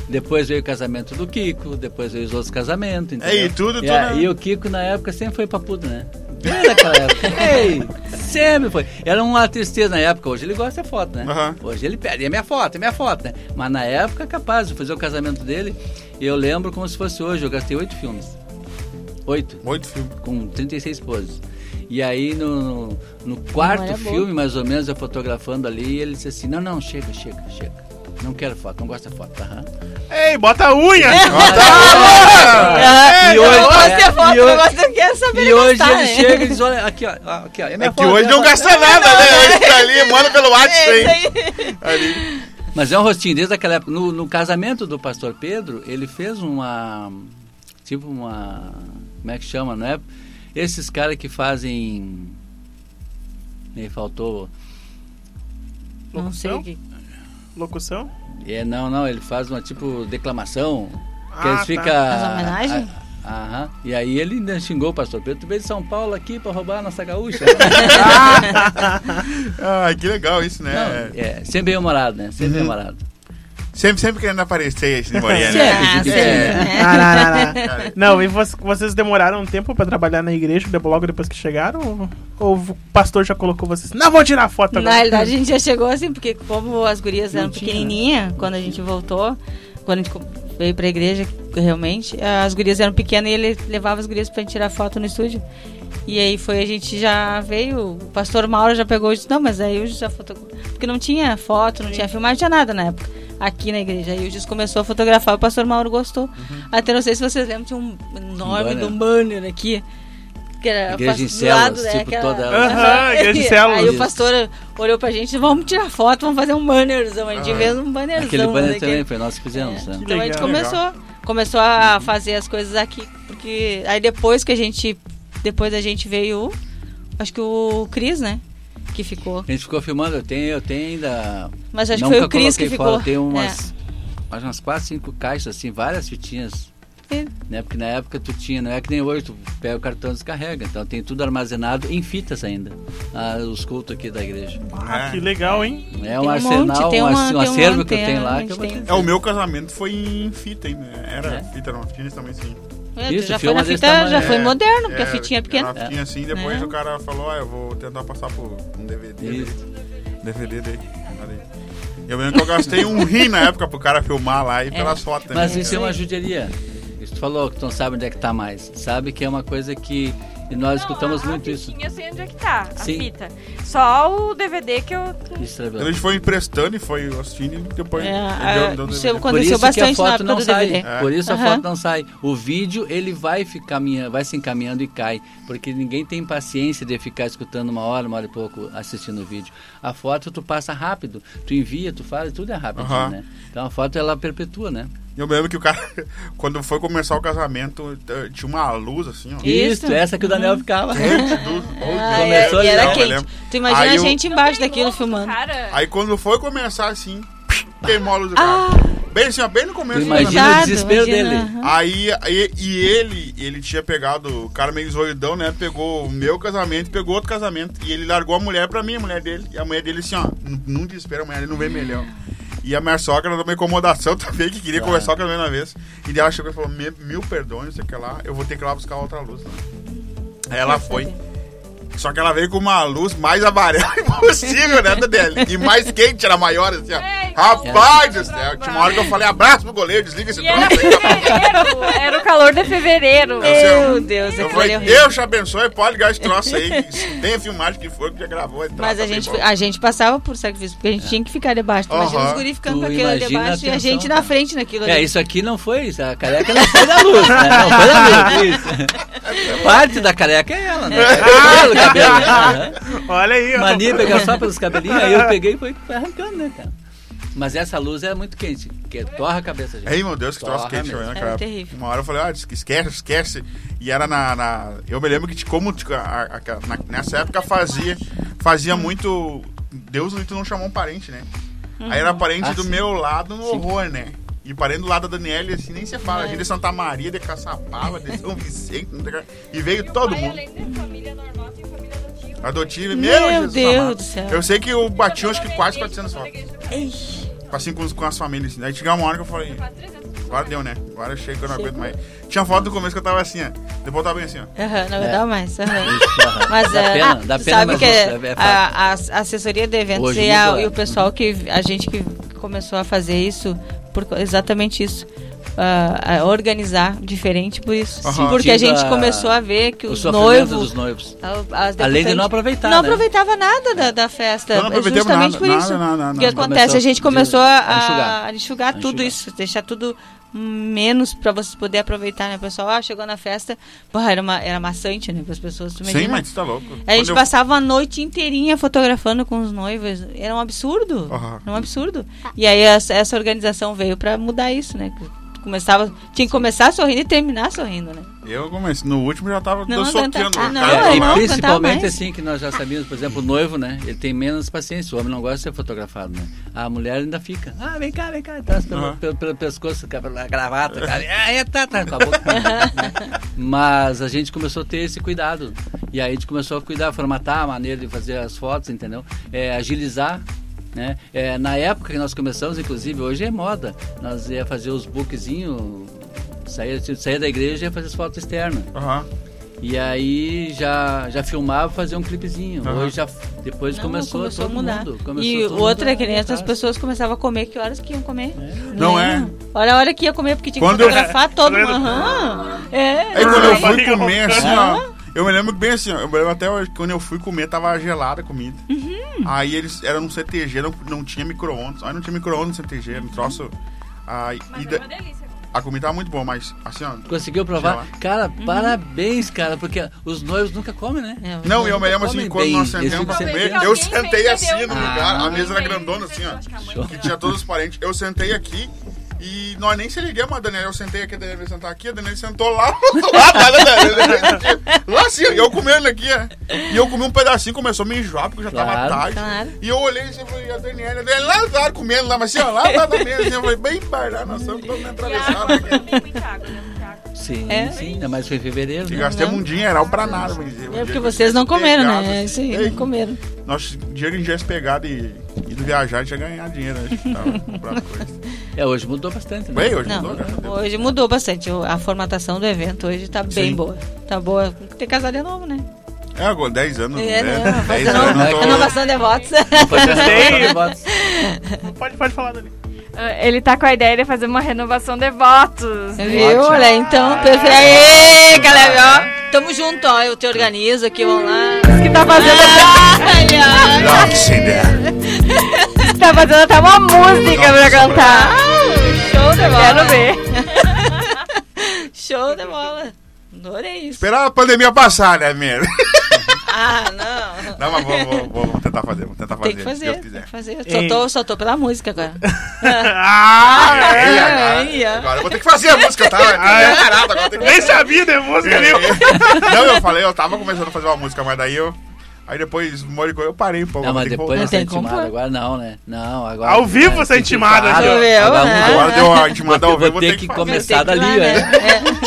depois veio o casamento do Kiko, depois veio os outros casamentos, entendeu? É, e tudo, e, tudo, a- né? e o Kiko, na época, sempre foi papudo, né? Desde aquela época. Ei, sempre foi. Era uma tristeza na época. Hoje ele gosta de foto, né? Aham. Hoje ele pede, é minha foto, é minha foto, né? Mas na época, capaz de fazer o casamento dele, eu lembro como se fosse hoje. Eu gastei oito filmes. Oito Oito filmes. com 36 poses. E aí no, no, no quarto boa. filme, mais ou menos, eu fotografando ali, ele disse assim, não, não, chega, chega, chega. Não quero foto, não gosto de foto. Aham. Ei, bota a unha! E hoje- eu gosto de é, foto, e hoje- gosto de quero saber E hoje gastar, ele né? chega e diz, olha, aqui, ó, aqui, ó, é minha É que hoje não foto. gasta nada, né? Hoje tá ali, manda pelo WhatsApp aí. Ali. Mas é um rostinho, desde aquela época. No, no casamento do pastor Pedro, ele fez uma. Tipo uma. Como é que chama, não é? Esses caras que fazem. Me faltou. Não sei o que. Locução? É, não, não, ele faz uma tipo declamação. Que Ah, eles tá. ficam. As homenagens? Aham. E aí ele ainda xingou o pastor Pedro. Tu veio de São Paulo aqui pra roubar a nossa gaúcha. Ai, que legal isso, não, né? é, sempre bem humorado, né? Sempre bem Uhum. humorado. Sempre, sempre querendo aparecer esse Morinha, Sempre. né? Ah, É. né? Ah, não, não, não. Não, e vo- vocês demoraram um tempo pra trabalhar na igreja de- logo depois que chegaram? Ou, ou o pastor já colocou vocês? Não, vou tirar foto Na agora. realidade, a gente já chegou assim, porque como as gurias eram Não pequenininhas, quando a gente voltou, quando a gente veio pra igreja, realmente, as gurias eram pequenas e ele levava as gurias pra gente tirar foto no estúdio. E aí foi, a gente já veio, o pastor Mauro já pegou e disse, não, mas aí eu já foto... Porque não tinha foto, não tinha filmagem, não tinha nada na época, aqui na igreja. Aí o Gis começou a fotografar, o pastor Mauro gostou. Até não sei se vocês lembram, tinha um enorme um banner aqui. Que era Igreja em né, tipo, aquela- toda ela. Aham, igreja em. Aí o pastor olhou pra gente, vamos tirar foto, vamos fazer um bannerzão. A gente Ah. fez um bannerzão. Aquele banner também foi nós que fizemos, né? Então a gente começou, começou a fazer as coisas aqui, porque aí depois que a gente, depois a gente veio, acho que o Cris, né, que ficou. A gente ficou filmando, eu tenho, eu tenho ainda. Mas acho que foi o Cris que coloquei ficou. Fora, tem umas, É. umas 4, 5 caixas, assim, várias fitinhas. É. Né? Porque na época tu tinha, não é que nem hoje, tu pega o cartão e descarrega. Então tem tudo armazenado em fitas ainda. ah, os cultos aqui da igreja. Ah, que legal, hein? É Tem um um arsenal, monte, tem um, uma- um acervo que eu tenho lá que eu vou tem- ter. É, o meu casamento foi em fita ainda. Era É? fita, não, fita também sim. É, Isso, já foi na desse fita, tamanho, já é. foi moderno, porque É, a fitinha é pequena. Uma fitinha assim, depois É. o cara falou, ah, eu vou tentar passar por um DVD. Isso. DVD dele. Eu lembro que eu gastei um rim na época pro cara filmar lá e pelas fotos. Mas isso é uma judiaria. Isso tu falou que tu não sabe onde é que tá mais. Sabe que é uma coisa que. E nós escutamos Não, a- muito a isso. Eu sei onde é que tá, a Sim. fita. Só o DVD que eu... Isso é a gente foi emprestando e foi assistindo e depois. É, ele deu- deu isso aconteceu a bastante na foto época não do sai. DVD. É. Por isso a Aham. foto não sai. O vídeo ele vai ficar vai se encaminhando e cai, porque ninguém tem paciência de ficar escutando uma hora, uma hora e pouco assistindo o vídeo. A foto tu passa rápido, tu envia, tu faz, tudo é rápido, Aham. né? Então a foto ela perpetua, né? Eu me lembro que o cara, quando foi começar o casamento, eh, tinha uma luz assim, ó. Isso. Essa que o Daniel ficava. Ah, Começou é, e ali, era eu quente. Tu imagina Aí a eu- gente embaixo daquilo filmando. Cara, Aí quando foi começar assim, queimou a luz do carro. Ah, Bem assim, ó, bem no começo. Tu do imagina o desespero imagina, dele. Aí, aí- e ele, ele tinha pegado, o cara meio zoidão, né? Pegou o meu casamento, pegou outro casamento. E ele largou a mulher pra mim, a mulher dele. E a mulher dele assim, ó, num- desespero, a mulher dele não veio melhor. E a minha sogra numa incomodação também, que queria conversar com a mesma vez. E daí ela chegou e falou, "Me- mil perdões, não sei o que lá, eu vou ter que ir lá buscar outra luz. Né? Aí ela foi. Só que ela veio com uma luz mais amarela impossível, né, dele? E mais quente, era maior, assim, ó. Rapaz do céu, tinha uma hora que eu falei, abraço pro goleiro, desliga esse E era troço aí, fevereiro, era o calor de fevereiro. Meu Deus, Eu falei, é. Deus te abençoe, pode ligar esse troço aí. Tem a filmagem que foi, que já gravou. Mas a gente, bom. a gente passava por sacrifício, porque a gente tinha que ficar debaixo. Tu Imagina os guri ficando Tu com aquilo ali imagina a debaixo e a gente na frente naquilo É, ali. isso aqui não foi, isso, a careca não foi da luz, né? Não foi da luz, isso. Parte da careca é ela, né? Ah, Pelo cabelo, né? Olha aí, ó. Mania pegar só pelos cabelinhos, aí eu peguei e fui arrancando, né, cara? Mas essa luz é muito quente, que torra a cabeça, gente. Ei, meu Deus, que troço Torra quente, mesmo. velho, Era naquela época. terrível. Uma hora eu falei, ah, esquece, esquece. E era na. na- eu me lembro que de como tipo, a- a- a- na- nessa época fazia, fazia muito. Deus tu não chamou um parente, né? Aí era parente Ah, do sim. meu lado no horror, né? E parente do lado da Daniela, assim, nem se fala. A gente de Santa Maria, de Caçapava, de São Vicente, e veio todo mundo. Além de família normal, adotiva. Meu meu, Jesus Deus amado. do céu. Eu sei que eu bati acho que quase 400 fotos. Ixi. Assim com, com as famílias. Aí chegou uma hora que eu falei, Quase 300 agora deu, né? Agora eu chego que eu não aguento mais. Tinha foto do começo que eu tava assim, ó. Depois eu tava bem assim, ó. Aham, não É. dá mais. aham. Mas dá é, pena, dá tu pena, sabe mas que isso é, é, é a, a assessoria de eventos Hoje e, a- mudou, e é. o pessoal que a gente que começou a fazer isso por co- exatamente isso. A organizar diferente por isso. Porque a gente começou a ver que o os noivos. dos noivos. a- as Além de não aproveitar, Não né? aproveitava nada da, da festa. Não aproveitamos justamente nada, por nada, isso. O que acontece? Começou a gente de- começou a, a enxugar. a enxugar tudo enxugar. isso, deixar tudo menos pra vocês poderem aproveitar, né? O pessoal, ah, chegou na festa, porra, era, uma, era maçante, né? Para as pessoas. Tu Sim, imagina? mas tu tá louco. A gente eu- passava a noite inteirinha fotografando com os noivos. Era um absurdo. Aham. Era um absurdo. E aí essa, essa organização veio pra mudar isso, né? Começava, tinha que começar sorrindo e terminar sorrindo, né? Eu comecei. No último já tava Não soqueando. ah, não, É, e não principalmente assim, que nós já sabíamos, por exemplo, o noivo, né? Ele tem menos paciência, o homem não gosta de ser fotografado, né? A mulher ainda fica, ah, vem cá, vem cá, traz pelo, Aham. pelo, pelo pescoço, pela gravata, cara, ah, é, tá, tá, com a boca. né? Mas a gente começou a ter esse cuidado. E aí a gente começou a cuidar, formatar a maneira de fazer as fotos, entendeu? É, agilizar. Né? É, na época que nós começamos, inclusive, hoje é moda. Nós ia fazer os bookzinhos, saía, saía da igreja e ia fazer as fotos externas. Aham. E aí já, já filmava fazer um clipezinho. Aham. Hoje já depois Não, começou, a todo mudar. mundo. Começou e todo o outro mundo é que nem a- essas pessoas começavam a comer, que horas que iam comer? Não Lembra? Olha a hora que ia comer, porque tinha que Quando eu- fotografar todo mundo. Aham. É. Aí quando eu fui comer assim, ó. Eu me lembro bem assim, ó. Eu me lembro até hoje, quando eu fui comer, tava gelada a comida. Uhum. Aí eles eram no CTG, não, não tinha micro-ondas. Aí não tinha micro-ondas no CTG, no troço. Aí, Mas e é da- uma delícia. a comida tava muito boa, mas assim, ó. Conseguiu provar? Lá. Cara, parabéns, cara, porque os noivos nunca comem, né? É, Não, eu me lembro assim, quando bem, nós sentamos pra comer, eu sentei assim no lugar, a mesa era grandona assim, ó. que tinha todos os parentes. Eu sentei aqui e nós nem se ligamos a Daniela. Eu sentei aqui, a Daniela veio sentar aqui, a Daniela sentou lá, lá atrás da Daniela. Lá assim, ó, e eu comendo aqui, ó. E eu comi um pedacinho, começou a me enjoar, porque já tava Claro. tarde. Claro. E eu olhei assim, eu falei, a Daniela, a Daniela lá atrás comendo lá, mas assim, ó, lá atrás da mesa, assim, eu falei, bem bardar, nós estamos todos a atravessados água aqui. também, muita água, né? Sim, É. sim, ainda mais foi em fevereiro. E Né? gastamos um dinheiral pra nada, dizer. É porque vocês não comeram, Pegado, né? É assim. isso aí, Ei, não comeram. Nós, o dia que a gente tivesse pegado e ido viajar, a gente ia ganhar dinheiro, que tava comprando coisa. É, hoje mudou bastante, né? Bem, hoje Não, mudou, graças a Deus. hoje mudou bastante. A formatação do evento hoje tá bem Sim. boa. Tá boa. Tem casar de novo, né? É, agora 10 anos, É, né? né? 10 Renova- anos. Renovação de votos. Votos. Pode, pode falar dali. Ah, Ele tá com a ideia de fazer uma renovação de votos. Viu? Olha, então, perfeito. Aê, galera, ó. Tamo junto, ó. Eu te organizo aqui, vamos lá. Que tá fazendo, Olha, olha. que tá fazendo até uma música pra cantar. Show de bola. Quero ver. Show de bola. Adorei isso. Esperar a pandemia passar, né, mesmo? Ah, não. Não, mas vou, vou, vou, tentar fazer, vou tentar fazer, Tem que se fazer, Deus tem quiser. que fazer. Ei. Só tô, só tô pela música agora. Ah, é. Ei, Ai, agora, ó. agora eu vou ter que fazer a música, tá? Ah, é? Parado, agora tem que Nem sabia da música ali. Não, eu falei, eu tava começando a fazer uma música, mas daí eu. Aí depois, de coisa, eu parei um pouco. Não, mas tem depois de Não tem como intimado, agora não, né? Não, agora. Ao vivo né, você é tem claro, Viu, né? agora mudou. Agora deu uma intimada ao Vou ter- vivo, vou ter tem que começar Tem que ir dali, né?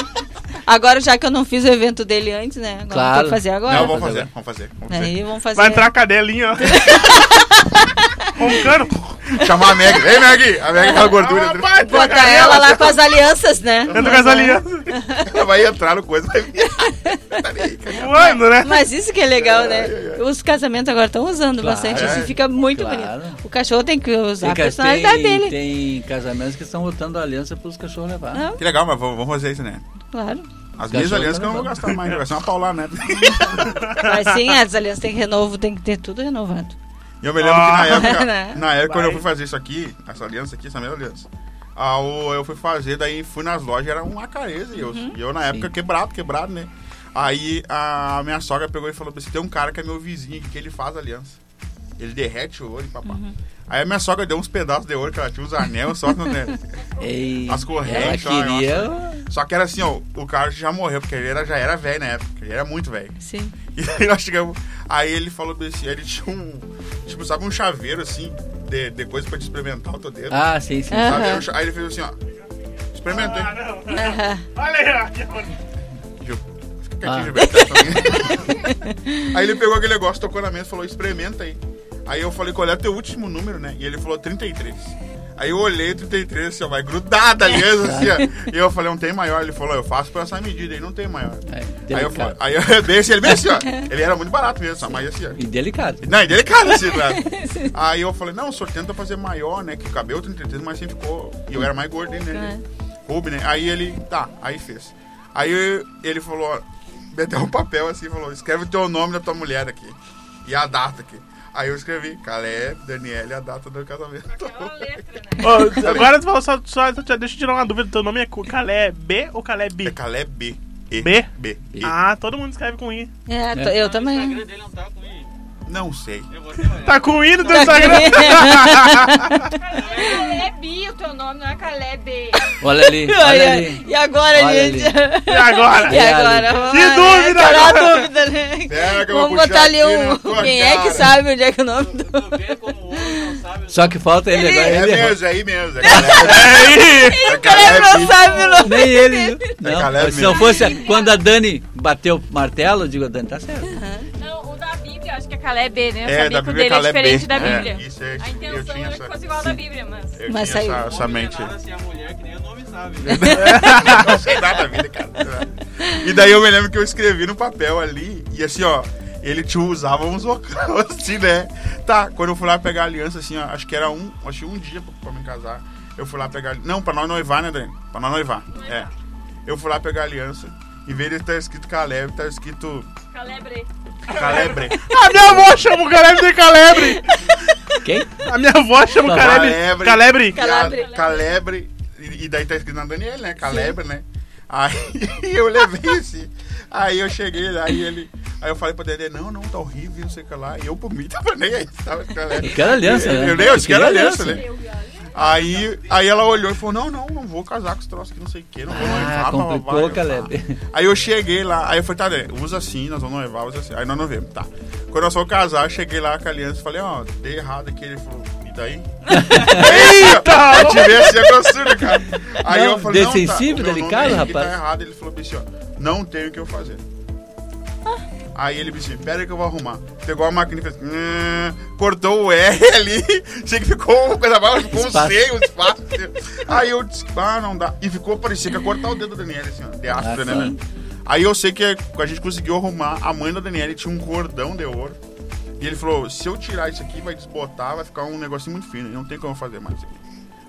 É. Agora, já que eu não fiz o evento dele antes, né? Agora Claro. tem que fazer agora. Não, vamos fazer fazer, vamos fazer. Vamos fazer. Aí vamos fazer. Vai entrar a cadelinha, ó. Roncando. Chamar a Meg. Ei, Meg! A Meg é aquela gordura. Ah, vai, Botar cadela. ela lá com as alianças, né? Entra com as alianças. Ela vai entrar no coisa. vai vir. Voando, né? Mas isso que é legal, né? Os casamentos agora estão usando Claro. bastante isso e fica muito Claro. bonito. O cachorro tem que usar Tem, a personalidade tem, dele. tem casamentos que estão botando aliança pros cachorros levar. Não, Que legal, mas vamos fazer isso, né? claro. As minhas alianças que eu não vou gastar mais, vai ser uma paulada, né? Mas sim, as alianças tem que renovo, tem que ter tudo renovado. E eu me lembro que na Ah. época, Né? na época quando eu fui fazer isso aqui, essa aliança aqui, essa mesma aliança, ah, eu fui fazer, daí fui nas lojas, era uma careza. E eu, Uhum. eu na época Sim. quebrado, quebrado, né? Aí a minha sogra pegou e falou pra você, tem um cara que é meu vizinho que ele faz aliança. Ele derrete o ouro e papá. Uhum. Aí a minha sogra deu uns pedaços de ouro, que ela tinha uns anel, só no, né? Ei, As correntes, Ela ó, queria. Só que era assim, ó, o cara já morreu, porque ele era, já era velho na época, ele era muito velho. Sim. E aí nós chegamos. Aí ele falou assim, ele tinha um. Tipo, sabe um chaveiro assim, de, de coisa pra te experimentar o teu dedo. Ah, sim, sim. Aham. Aí, ele fez assim, ó. Experimentei. Ah, não. Aham. Olha aí, ó. Fica quietinho, Ah. Também. Aí ele pegou aquele negócio, tocou na mesa e falou, experimenta aí. Aí eu falei, qual é o teu último número, né? E ele falou 33. Aí eu olhei 33, assim, ó, vai grudada ali, assim, ó. E eu falei, não tem maior. Ele falou, eu faço por essa medida aí, não tem maior. É, Aí eu, falei, aí eu assim, ele bem assim, ó. Ele era muito barato mesmo, só, mas assim, ó. E delicado. Não, é delicado assim, claro. Aí eu falei, não, o senhor tenta fazer maior, né? Que cabelo 33, mas sempre ficou. E eu era mais gordo né? Coube, né? Aí ele, tá, aí fez. Aí ele falou, meteu um papel assim, falou, escreve o teu nome da tua mulher aqui. E a data aqui. Aí eu escrevi, Caleb, Daniela e a data do casamento. Ô, agora tu falou só, só, só- deixa eu tirar uma dúvida. Teu nome é Calé B ou Calé É B? Caleb B. E. B? B. E. Ah, todo mundo escreve com I. É, tô- eu também. dele não tá com I. Não sei. Tá com I no teu Tá Instagram? Caleb, o teu nome não é Caleb. Olha ali, olha ali. E agora, Olha gente? E agora? E agora? Que né? dúvida agora? dúvida, né? Pega, vou Vamos botar ali um. tua Quem é que sabe onde é que é o nome do. Tu vê como o outro não sabe. Só que falta ele agora. É Ele errou. mesmo, é aí mesmo. É Caleb. É aí! É O cara não sabe o nome. Nem ele. Não, Caleb se não fosse quando a Dani bateu o martelo, eu digo, a Dani tá certo. Não, acho que é Caleb, né? Eu É, sabia da que o Bíblia dele é Caleb B. diferente da É, Bíblia. isso é- A eu intenção tinha era essa- que fosse igual ao da Bíblia, mas. Eu Mas tinha saiu. essa, essa é mente. sem a mulher, que nem o nome sabe. não sei nada da vida, cara. E daí eu me lembro que eu escrevi no papel ali, e assim, ó, ele te usava uns vocais, assim, né? Tá, quando eu fui lá pegar a aliança, assim, ó, acho que era um, acho que um dia pra, pra me casar. Eu fui lá pegar. Não, pra nós noivar, né, Dani? Pra nós noivar. É. Eu fui lá pegar a aliança. Em vez de estar escrito Caleb, tá escrito Calebre. Calebre. A minha avó chama o Caleb de Calebre! Quem? A minha avó chama o Caleb. Calebre! Calebre. E a- Calebre. E daí tá escrito na Daniela, né? Calebre, né? Aí eu levei assim. Aí eu cheguei lá e ele. Aí eu falei pra Dedé, não, não, tá horrível, não sei o que lá. E eu por mim tava nem aí. Tava, Eu quero aliança, né? Eu, eu, eu, quero Eu queria aliança, né? Aí, aí ela olhou e falou, não, não, não vou casar com esse troço aqui, não sei o que, não vou noivar. Ah, blá, blá, blá, complicou. Caleb. Aí eu cheguei lá, aí eu falei, tá, Dedé, usa assim, nós vamos noivar, usa assim. Aí nós não vemos, tá. Quando nós fomos casar, eu cheguei lá com a aliança e falei, ó, dei errado aqui. Ele falou, e daí? Eita! Eu tive assim a grossura, cara. Aí Não, eu falei, não, sensível, tá, meu delicado, aqui rapaz. Tá errado. Ele falou assim, ó, não tem o que eu fazer. Aí ele disse, pera que eu vou arrumar. Pegou a máquina e fez, "Hum", cortou o R ali, achei que ficou coisa mais, ficou um. C, um espaço. Aí eu disse, ah, não dá. E ficou, parecia que ia cortar o dedo da Daniela, assim, ó, de Ah, né, sim. né? Aí eu sei que a gente conseguiu arrumar, a mãe da Daniela tinha um cordão de ouro. E ele falou, se eu tirar isso aqui, vai desbotar, vai ficar um negocinho muito fino, e não tem como fazer mais isso aqui.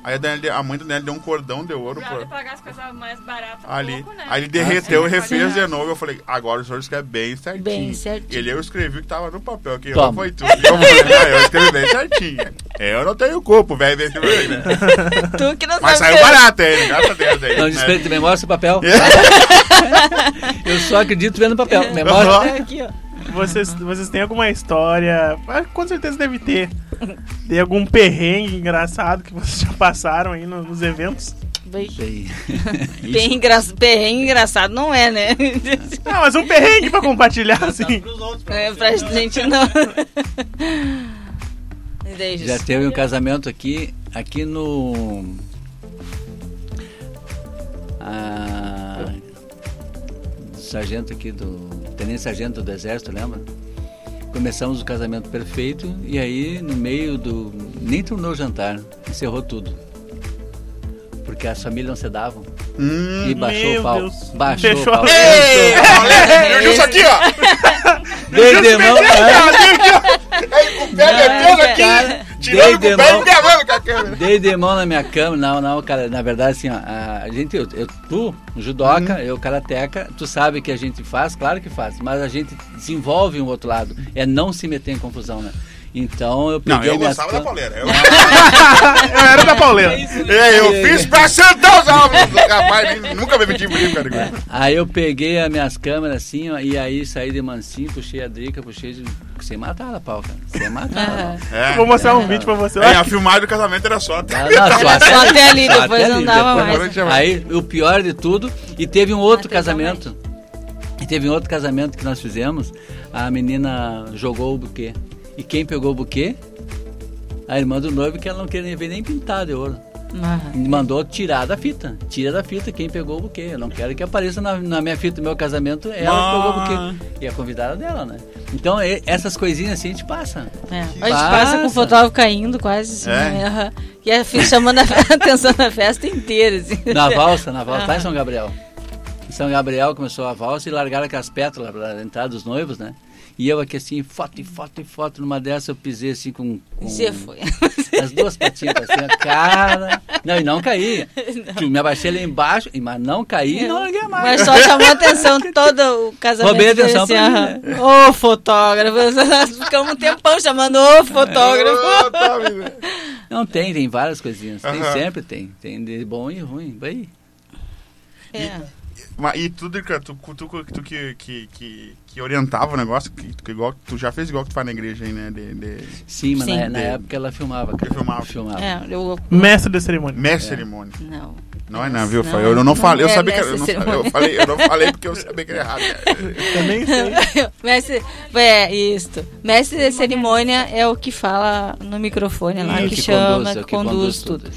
Aí a, Daniela- a mãe da Daniela deu um cordão de ouro Pra pagar as coisas mais baratas. um ali. pouco, né? Aí ele derreteu Ah, e refez de novo. Eu falei, agora o senhor escreve bem certinho. Bem certinho. Ele eu escrevi o que tava no papel, que Toma. foi tudo. Eu falei, não, eu escrevi bem certinho. É, Eu não tenho culpa, o velho né? Tu que não Mas sabe saiu escrever. barato aí, graças a Deus aí. Não né? despeito, memória seu papel. Eu só acredito vendo papel. Memória. Aham. Aqui, ó. Vocês, vocês têm alguma história? ah, Com certeza deve ter. Tem algum perrengue engraçado que vocês já passaram aí no- nos eventos? Bem, bem engra... perrengue engraçado não é, né? Não, mas um perrengue pra compartilhar, assim. Pros outros, pra É, pra não. gente não. Já teve um casamento aqui, aqui no. Ah, sargento aqui do. Tenente sargento do exército, lembra? Começamos o casamento perfeito e aí no meio do. Nem terminou o jantar, encerrou tudo. Porque as famílias não se davam. Hum. E baixou meu o pau. Deus. Baixou Fechou o pau. a- Ei, olha, eu aqui, ó. Dei de mão, Aí, o pé metendo aqui, cara, tirando dei o pé de e gravando com a câmera. Dei de mão na minha cama. Não, não, cara. Na verdade, assim, ó, a, a gente, eu, eu- tu, judoca, Uhum. eu, karateca, tu sabe que a gente faz, claro que faz, mas a gente desenvolve um outro lado. É não se meter em confusão, né? Então eu Não, peguei eu minhas gostava da cam- pauleira. Eu, Eu era da pauleira. É, eu fiz pra sentar os alvos. Rapaz, nunca me meti em briga, cara. Aí eu peguei as minhas câmeras assim, ó, e aí saí de mansinho, puxei a drica, puxei de... Sem matar a pau, cara. Sem matar. Aham. É. Vou mostrar um vídeo pra você. É, a filmagem do casamento era só. Ah, não, só Só até ali, Só depois até não ali, dava depois mais. não- Aí o pior de tudo, e teve um outro Até casamento. E teve um outro casamento que nós fizemos, a menina jogou o buquê. E quem pegou o buquê? A irmã do noivo que ela não queria ver nem pintado de ouro. E mandou tirar da fita. Tira da fita quem pegou o buquê. Eu não quero que apareça na, na minha fita do meu casamento ela que pegou o buquê. E a convidada dela, né? Então e- essas coisinhas assim a gente passa. É. A gente Passa. passa com o fotógrafo caindo quase, assim, É. né? Aham. E a chamando a atenção da festa inteira, assim. Na valsa, na valsa, lá em Aham. São Gabriel. Em São Gabriel começou a valsa e largaram aquelas pétalas para entrar dos noivos, né? E eu aqui assim, foto e foto e foto. Numa dessa eu pisei assim com. com Você foi. As duas patinhas pra cima, cara. Não, e não caí. Tipo, Me abaixei lá embaixo, e- mas não caí e não larguei mais. Mas só chamou a atenção todo o casamento. Roubei a atenção assim, pra mim, aham. Ô fotógrafo. Nós ficamos um tempão chamando ô fotógrafo. Tá. Não tem, tem várias coisinhas. Tem, Aham. sempre tem. Tem de bom e ruim. Vai. É. Mas e tudo, cara, tu, tu, tu, tu que, que, que, que orientava o negócio, que, que igual, tu já fez igual que tu faz na igreja aí, né? De, de Sim, mas Sim. Na, na época ela filmava. Cara. filmava. filmava. É, eu. Mestre da cerimônia. mestre cerimônia. Não. Não é não, viu? Não, eu não, não falei, eu é sabia que era, eu, não, eu falei, eu não falei porque eu sabia que era errado. cara. Também sei. Mestre, é, isso. Mestre de cerimônia é o que fala no microfone lá, É que, que chama, é que que conduz, conduz tudo. tudo.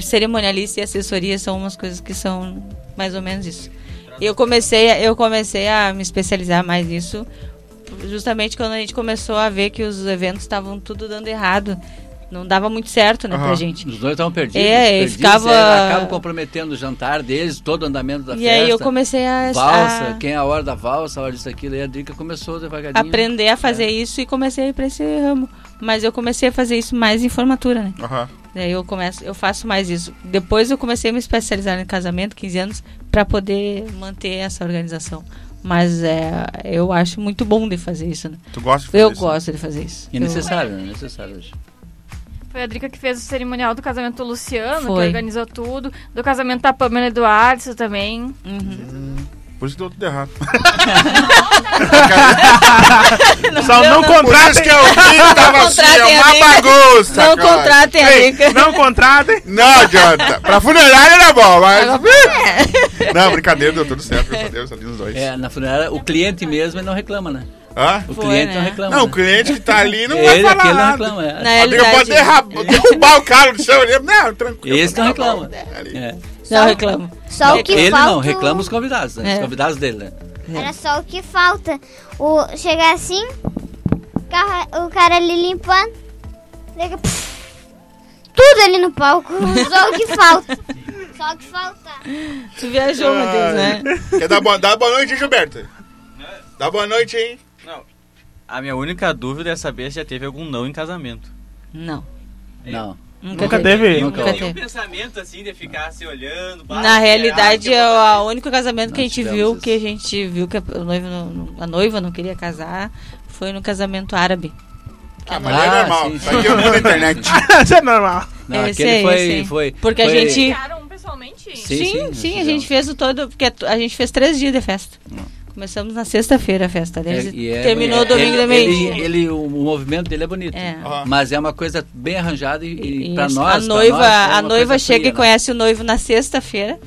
Cerimonialista e assessoria são umas coisas que são mais ou menos isso. Eu comecei, a- eu comecei a me especializar mais nisso justamente quando a gente começou a ver que os eventos estavam tudo dando errado. Não dava muito certo, né, pra Aham. gente. Os dois estavam perdidos. É, e perdidos, ficava- é, acaba comprometendo o jantar deles, todo o andamento da E festa. aí eu comecei a, Valsa, a quem é a hora da valsa, a hora disso, aquilo. E a Drica começou devagarinho. aprender a fazer É. isso e comecei a ir pra esse ramo. Mas eu comecei a fazer isso mais em formatura, né? Aham. Daí eu começo, eu faço mais isso. Depois eu comecei a me especializar em casamento, 15 anos, para poder manter essa organização. Mas é, eu acho muito bom de fazer isso, né? Tu gosta de fazer Eu isso? gosto de fazer isso. E Eu- necessário, né? Necessário hoje. Foi a Drica que fez o cerimonial do casamento do Luciano, Foi. que organizou tudo. Do casamento da Pamela Eduardo também. Uhum. Por isso que deu tudo errado. Só não isso contratem. que eu vi tava assim, é uma bagunça. Não cara. contratem a. Não contratem. Não adianta. Pra funerária era bom, mas... Agora- Não, brincadeira, deu tudo certo, graças a Deus, ali os dois. É, na funerária, o cliente mesmo não reclama, né? Hã? O Foi, cliente não né? reclama. Não, o né? cliente que tá ali não vai Ele, falar aquele não nada. reclama. É. Na A pode realidade, derrubar, derrubar o cara do chão ali. Não, tranquilo. Esse não tá reclama. É. não reclamo. Só o que Ele falta. não, reclama os convidados, né? Os É. convidados dele, né? Era só o que falta. O, chegar assim, carro- o cara ali limpando. Liga, pff, tudo ali no palco. Só o que falta. Só o que falta. Tu viajou, Matheus, né? Quer dar boa, dá boa noite, hein, Gilberto? Dá boa noite, hein? Não. A minha única dúvida é saber se já teve algum não em casamento. Não. Não. Nunca, Nunca teve. teve? Nunca Nenhum teve. pensamento assim de ficar se olhando. Na realidade, eu é o único casamento que a gente viu, isso. que a gente viu que a noiva não, a noiva não queria casar, foi no casamento árabe. Ah, mas é Ah, normal. sim, Isso aqui é o mundo da internet. Isso é normal. Não, Esse aquele aí, foi, esse aí. foi. Porque a foi- gente- Ficaram pessoalmente? Sim, Sim, sim, sim, a gente fez o todo, porque a gente fez três dias de festa. Começamos na sexta-feira a festa deles. É, e é- terminou é- domingo ele, meio-dia. ele, ele- o, movimento dele é bonito. É. Mas é uma coisa bem arranjada e, e para Isso. nós. a pra noiva, nós, é a noiva chega fria, e conhece o noivo na sexta-feira.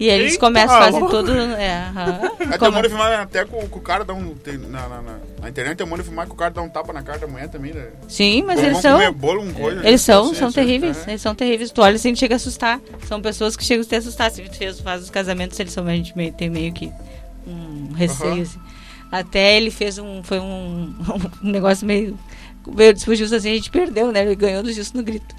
E eles Eita, começam, fazem louco. tudo. É. Aí tem um Como- monte de filmar até com, com o cara dá um. tem- na, na, na, na internet tem um filmar que o cara dá um tapa na cara da mulher também, né? Sim, mas Vamos eles são. bolo, um coisa, Eles são, assim, são assim, terríveis. é. Eles são terríveis. Tu olha assim, chega a assustar. São pessoas que chegam a te assustar. Se tu faz os casamentos, eles são a gente meio, tem meio que um receio, Aham. assim. Até ele fez um. Foi um, um negócio meio. Meio Justo assim, a gente perdeu, né? Ele ganhou do Justo no grito.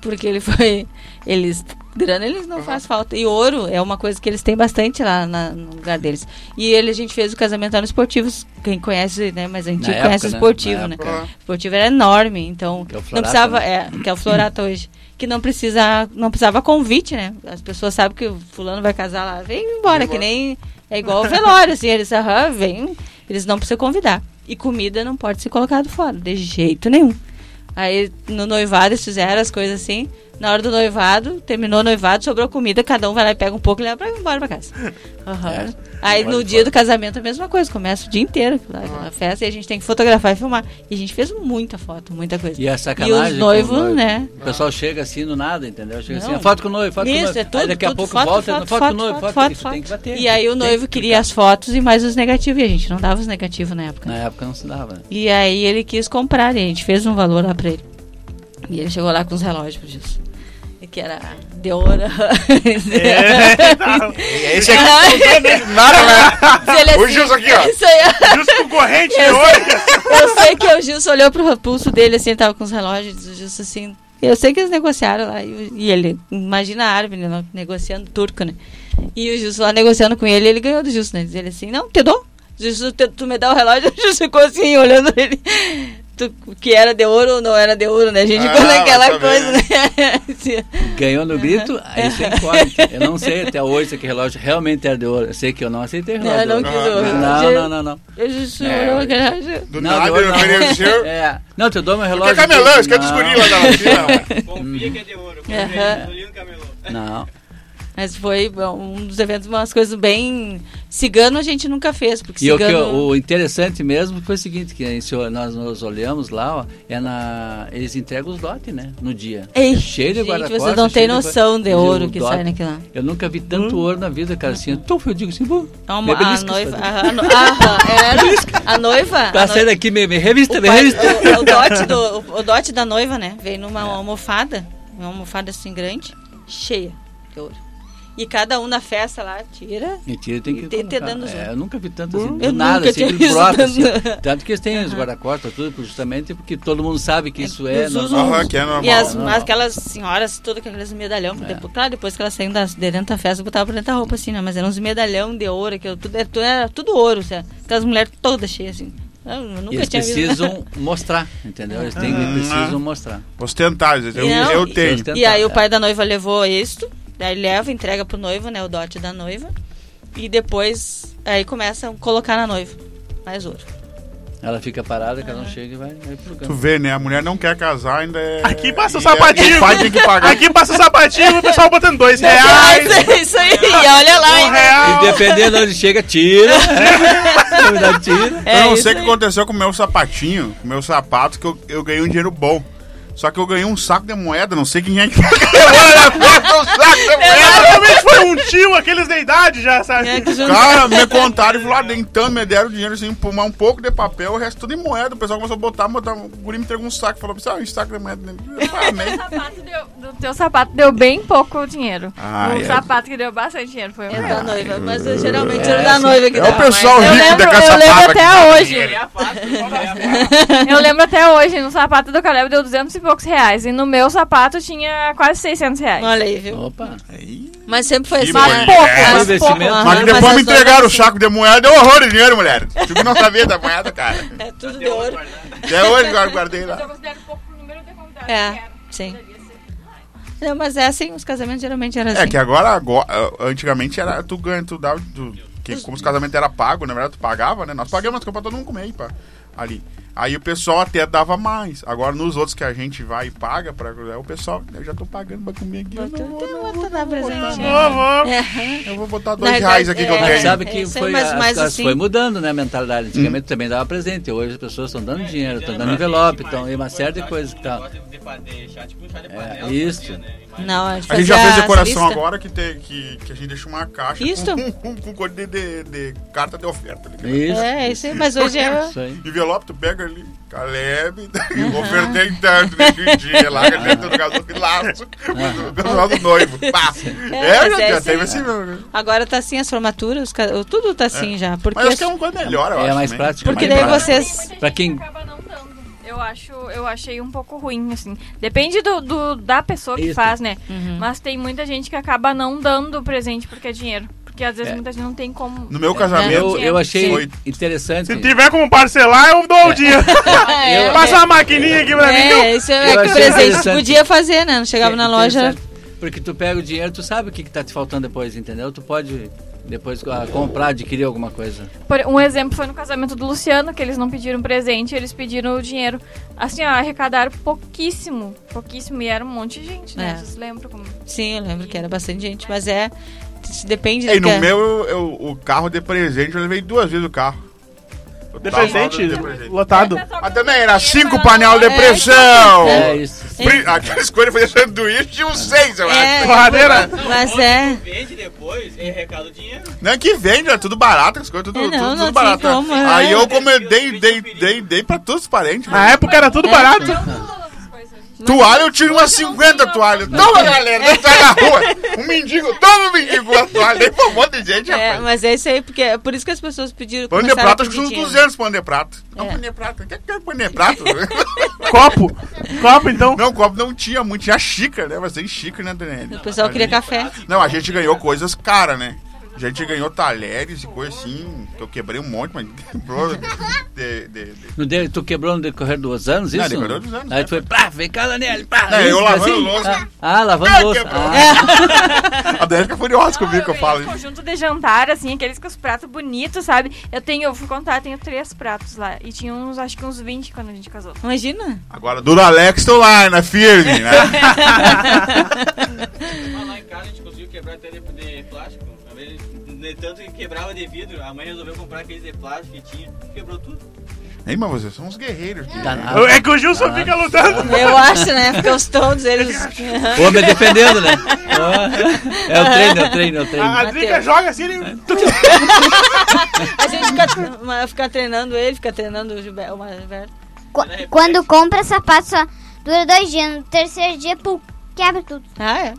Porque ele foi. Eles. Grana eles não faz falta. E ouro é uma coisa que eles têm bastante lá na- no lugar deles. E ele, a gente fez o casamento lá no esportivos. Quem conhece, né? Mas a gente Na conhece época, o né? esportivo, né? Aham. O esportivo era enorme, então Que é o não Florata, precisava, né? é, que é o Florata hoje, que não precisa, não precisava convite, né? As pessoas sabem que o fulano vai casar lá, vem embora, que nem é igual o velório, assim, eles, aham, vem, eles não precisam convidar. E comida não pode ser colocado fora, de jeito nenhum. Aí no noivado eles fizeram as coisas assim. Na hora do noivado, terminou o noivado, sobrou comida, cada um vai lá e pega um pouco e leva pra ir embora pra casa. Aham. É, Aí no dia fora. do casamento a mesma coisa, começa o dia inteiro lá, aquela festa e a gente tem que fotografar e filmar. E a gente fez muita foto, muita coisa. E a sacanagem. E os noivos, noivo. né? O pessoal chega assim do nada, entendeu? Chega assim, Não. "Ah, foto com o noivo, foto com o Isso, noivo. é tudo, aí daqui a tudo, pouco foto, volta, foto, foto, foto, com o noivo, foto, foto, foto, isso foto. tem que bater. E aí o noivo que queria as fotos e mais os negativos, e a gente não dava os negativos na época. Na época não se dava. né? E aí ele quis comprar, e a gente fez um valor lá pra ele. E ele chegou lá com os relógios disso. Que era de ouro. É. Esse aqui nada, né? Ele O assim, Gilson aqui, ó. Isso aí, Justo com corrente de ouro. eu sei que o Gilson olhou pro pulso dele, assim, tava com os relógios, o Gilson assim. Eu sei que eles negociaram lá. E, e ele, imagina a árvore, né, negociando turco, né? E o Gilson lá negociando com ele, ele ganhou do Gilson, né? Diz ele assim, não, te dou. Gilson, tu me dá o relógio, o Gilson ficou assim, olhando ele. Tu, que era de ouro ou não era de ouro, né? A gente Ah, ficou naquela coisa, né? Ganhou no grito, aí você encobre. Eu não sei até hoje se aquele relógio realmente era de ouro. Eu sei que eu não aceitei o relógio. Não, não quis ouro. Não, não, não, não. O Gilson É, relógio. Do Não, nada ouro não. ofereceu. É. Não, tu dou meu relógio. é camelão, isso que é Não, dos guris lá da Latina. Confia que é de ouro. Aham. Não. Mas foi um dos eventos, umas coisas bem. Cigano a gente nunca fez, porque E o, cigano. o interessante mesmo foi o seguinte, que nós nos olhamos lá, ó, é na, eles entregam os lotes, né, no dia. Ei, É cheio de guarda-costas, vocês não têm de noção de gua- ouro que dote. sai naquilo. Eu nunca vi tanto ouro na vida, cara, assim, então eu digo assim, pô, É uma, me a noiva. A, a, no- noiva. Tá saindo noiva aqui, me, me revista, o, me revista. o, o dote do, o, o dote da noiva, né? Veio numa almofada, uma almofada assim grande, cheia de ouro. E cada um na festa lá tira. Mentira, tem que E tem- tem colocar. dando é, eu nunca vi tanto assim, do Eu nada, nunca assim, tinha assim. tanto. Que eles têm os guarda-costas, tudo, justamente porque todo mundo sabe que isso é Eles normal. usam- que é normal. E as, normal. aquelas senhoras, todas com aqueles medalhão. É. Depois, claro, depois que elas saíram das, de dentro da festa, botavam pra dentro da roupa assim, né? Mas eram uns medalhão de ouro, aquilo, tudo, era, tudo, era tudo ouro, sabe? Aquelas mulheres todas cheias assim. Eu, E eles tinha visto. precisam mostrar, entendeu? Eles têm, Ah. precisam mostrar. Ostentar, eu, Não, eu e- tenho. Ostentar. E aí o É. pai da noiva levou isto, daí leva, entrega pro noivo, né? O dote da noiva. E depois aí começa a colocar na noiva. Mais ouro. Ela fica parada, cada um chega e vai, vai pro Tu canto. vê, né? A mulher não quer casar, ainda é. Aqui passa o e sapatinho. E o pai tem que pagar. Aqui passa o sapatinho e o pessoal botando dois reais. isso aí, e olha lá Um ainda. real. E dependendo de onde chega, tira. Tira. É eu não sei o que aí. aconteceu com o meu sapatinho, com o meu sapato, que eu, eu ganhei um dinheiro bom. Só que eu ganhei um saco de moeda, não sei quem é que na festa um saco de moeda. Provavelmente foi um tio, aqueles da idade já, sabe? É, Cara, me contaram e falaram, então me deram dinheiro assim, por um pouco de papel, o resto tudo em moeda. O pessoal começou a botar, botar o guri me entregou um saco, falou, ah, um saco de moeda. Eu falei, "Ah, nem." O sapato deu- do teu sapato deu bem pouco dinheiro. Ah, o é. sapato que deu bastante dinheiro foi o É da noiva, mas eu, geralmente era da noiva que É o pessoal mais. Eu rico lembro, da eu lembro até hoje. É Eu lembro até hoje, no sapato do Caleb deu 200 e poucos reais. E no meu sapato tinha quase 600 reais. Olha aí, viu? Opa. Mas sempre foi assim. né? pouco, É. mas pouco. Mas depois as me entregaram o saco de moeda, deu horror de dinheiro, mulher. Tu não sabia da moeda, cara. É tudo de ouro. Até hoje eu guardei lá. considero pouco pro número de convidados É, sim. Não, mas é assim, os casamentos geralmente eram É assim. que agora, agora antigamente era tu ganha, tu dava. Tu, que, como os casamentos eram pagos, na verdade tu pagava, né? Nós pagamos, mas pra todo mundo comer aí, pá. ali. Aí o pessoal até dava mais. Agora nos outros que a gente vai e paga, pra, é o pessoal, eu já tô pagando pra comer aqui. Eu não vou, não dar não né? Vou. É. Eu vou botar Na dois reais aqui que eu verdade, tenho. é. Sabe que foi, mas- as mas coisas assim- foi mudando, né, a mentalidade. Antigamente também dava presente, hoje as pessoas estão dando dinheiro, estão dando envelope, estão, e uma série de coisas que tá. É, isso. Não, A gente fazia já fez decoração agora que, tem, que, que a gente deixa uma caixa Isso. com, com, com cor de, de, de carta de oferta. ali. Isso. É, isso aí, mas hoje é. Isso aí. Envelope, tu pega ali, Caleb, ofertei tanto nesse dia lá, que ele tem todo de laço, do casal do noivo. Pá. É, já, é já isso teve assim, meu. Agora tá assim as formaturas, tudo tá assim já. Porque, Mas acho que é uma coisa melhor, eu É acho. mais também. prático, porque É mais daí prático. vocês. Pra gente quem- acaba não. Eu acho, eu achei um pouco ruim, assim. Depende do, do- da pessoa que Isso. faz, né? Uhum. Mas tem muita gente que acaba não dando o presente porque é dinheiro. Porque às vezes É. muita gente não tem como. No meu casamento, Eu, eu achei Foi. interessante. Se tiver como parcelar, eu dou o dia. É, Passa uma maquininha aqui pra mim. é, isso é Eu que presente podia fazer, né? Não chegava na loja. Porque tu pega o dinheiro, tu sabe o que, que tá te faltando depois, entendeu? Tu pode depois ah, comprar, adquirir alguma coisa. Por- um exemplo foi no casamento do Luciano, que eles não pediram presente, eles pediram o dinheiro. Assim, ó, arrecadaram pouquíssimo. Pouquíssimo. E era um monte de gente, né? É. Vocês lembram como. Sim, eu lembro que era bastante gente, mas é. Depende E no que- meu, eu- eu- o carro de presente, eu levei duas vezes o carro. De presente, de lotado. Mas também era cinco panelas de pressão. É isso. Pri- Aquelas coisas fazer sanduíche tinha uns seis, eu É, acho. Torradeira. Mas é. Vende depois, é recado dinheiro. Não é que vende, é tudo barato, as coisas, tudo, É, não, tudo, não tudo tem barato. né? como, é. Aí eu como eu dei, dei, dei, dei pra todos os parentes. né? Na época era tudo barato. Toalha eu tinha umas 50 toalhas. Toma, galera, não sai na rua. Um mendigo, toma um mendigo a toalha. Pra um monte de gente, É, rapaz. mas é isso aí, porque é por isso que as pessoas pediram. Pano de prato, acho que são uns dinheiro. 200 pano de prato. Não, É. pano de prato. O que é pano de prato? Copo. Copo, então. não, copo não tinha muito. Tinha xícara, né? Mas tem xícara, né, Daniel? O pessoal queria café. Não, a gente ganhou coisas caras, né? A gente ganhou talheres e coisa assim, que eu quebrei um monte, mas quebrou de... de, de, tu quebrou no decorrer dos anos, Não, isso? decorrer dos anos, Aí né? tu foi, pá, vem cá, Daniel, pá. Não, eu lavando louça. Ah, ah, lavando Ah, louça. Ah, A Daniela fica furiosa comigo que eu falo um conjunto de jantar, assim, aqueles com os pratos bonitos, sabe? Eu tenho, eu fui contar, eu tenho três pratos lá. E tinha uns, acho que uns 20 quando a gente casou. Imagina. Agora, Dura Alex tô lá, na firme, né? Lá em casa a gente conseguiu quebrar até de plástico. De tanto que quebrava de vidro, a mãe resolveu comprar aqueles de plástico que tinha, quebrou tudo. Ei, mas vocês são uns guerreiros. danado. É que o Gilson fica lutando. Eu acho, né? Porque os todos eles. O homem defendendo, né? É o treino, é o treino, é o treino. A, Drica joga assim, ele... A gente fica, fica treinando ele, fica treinando o Gilberto. o Gilberto. Qu- quando compra sapato só dura dois dias. No terceiro dia, pum, quebra tudo. Ah, é.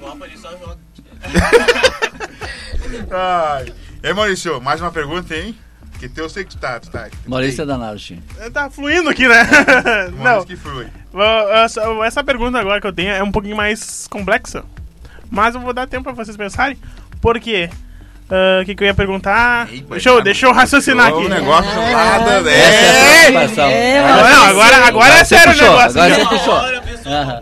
Só jogam. Ai. Ei, Maurício, mais uma pergunta, hein? Que teu eu sei que tu tá. Tu tá Maurício é danado, Chico. Tá fluindo aqui, né? Não. Que flui. Essa, pergunta agora que eu tenho é um pouquinho mais complexa. Mas eu vou dar tempo pra vocês pensarem. Por quê? Ah, O que, que eu ia perguntar? Ei, deixa, eu, deixa eu raciocinar O aqui. negócio nada. Essa é a É. É, Agora, não, agora, agora é sério o negócio. agora você puxou. Aham.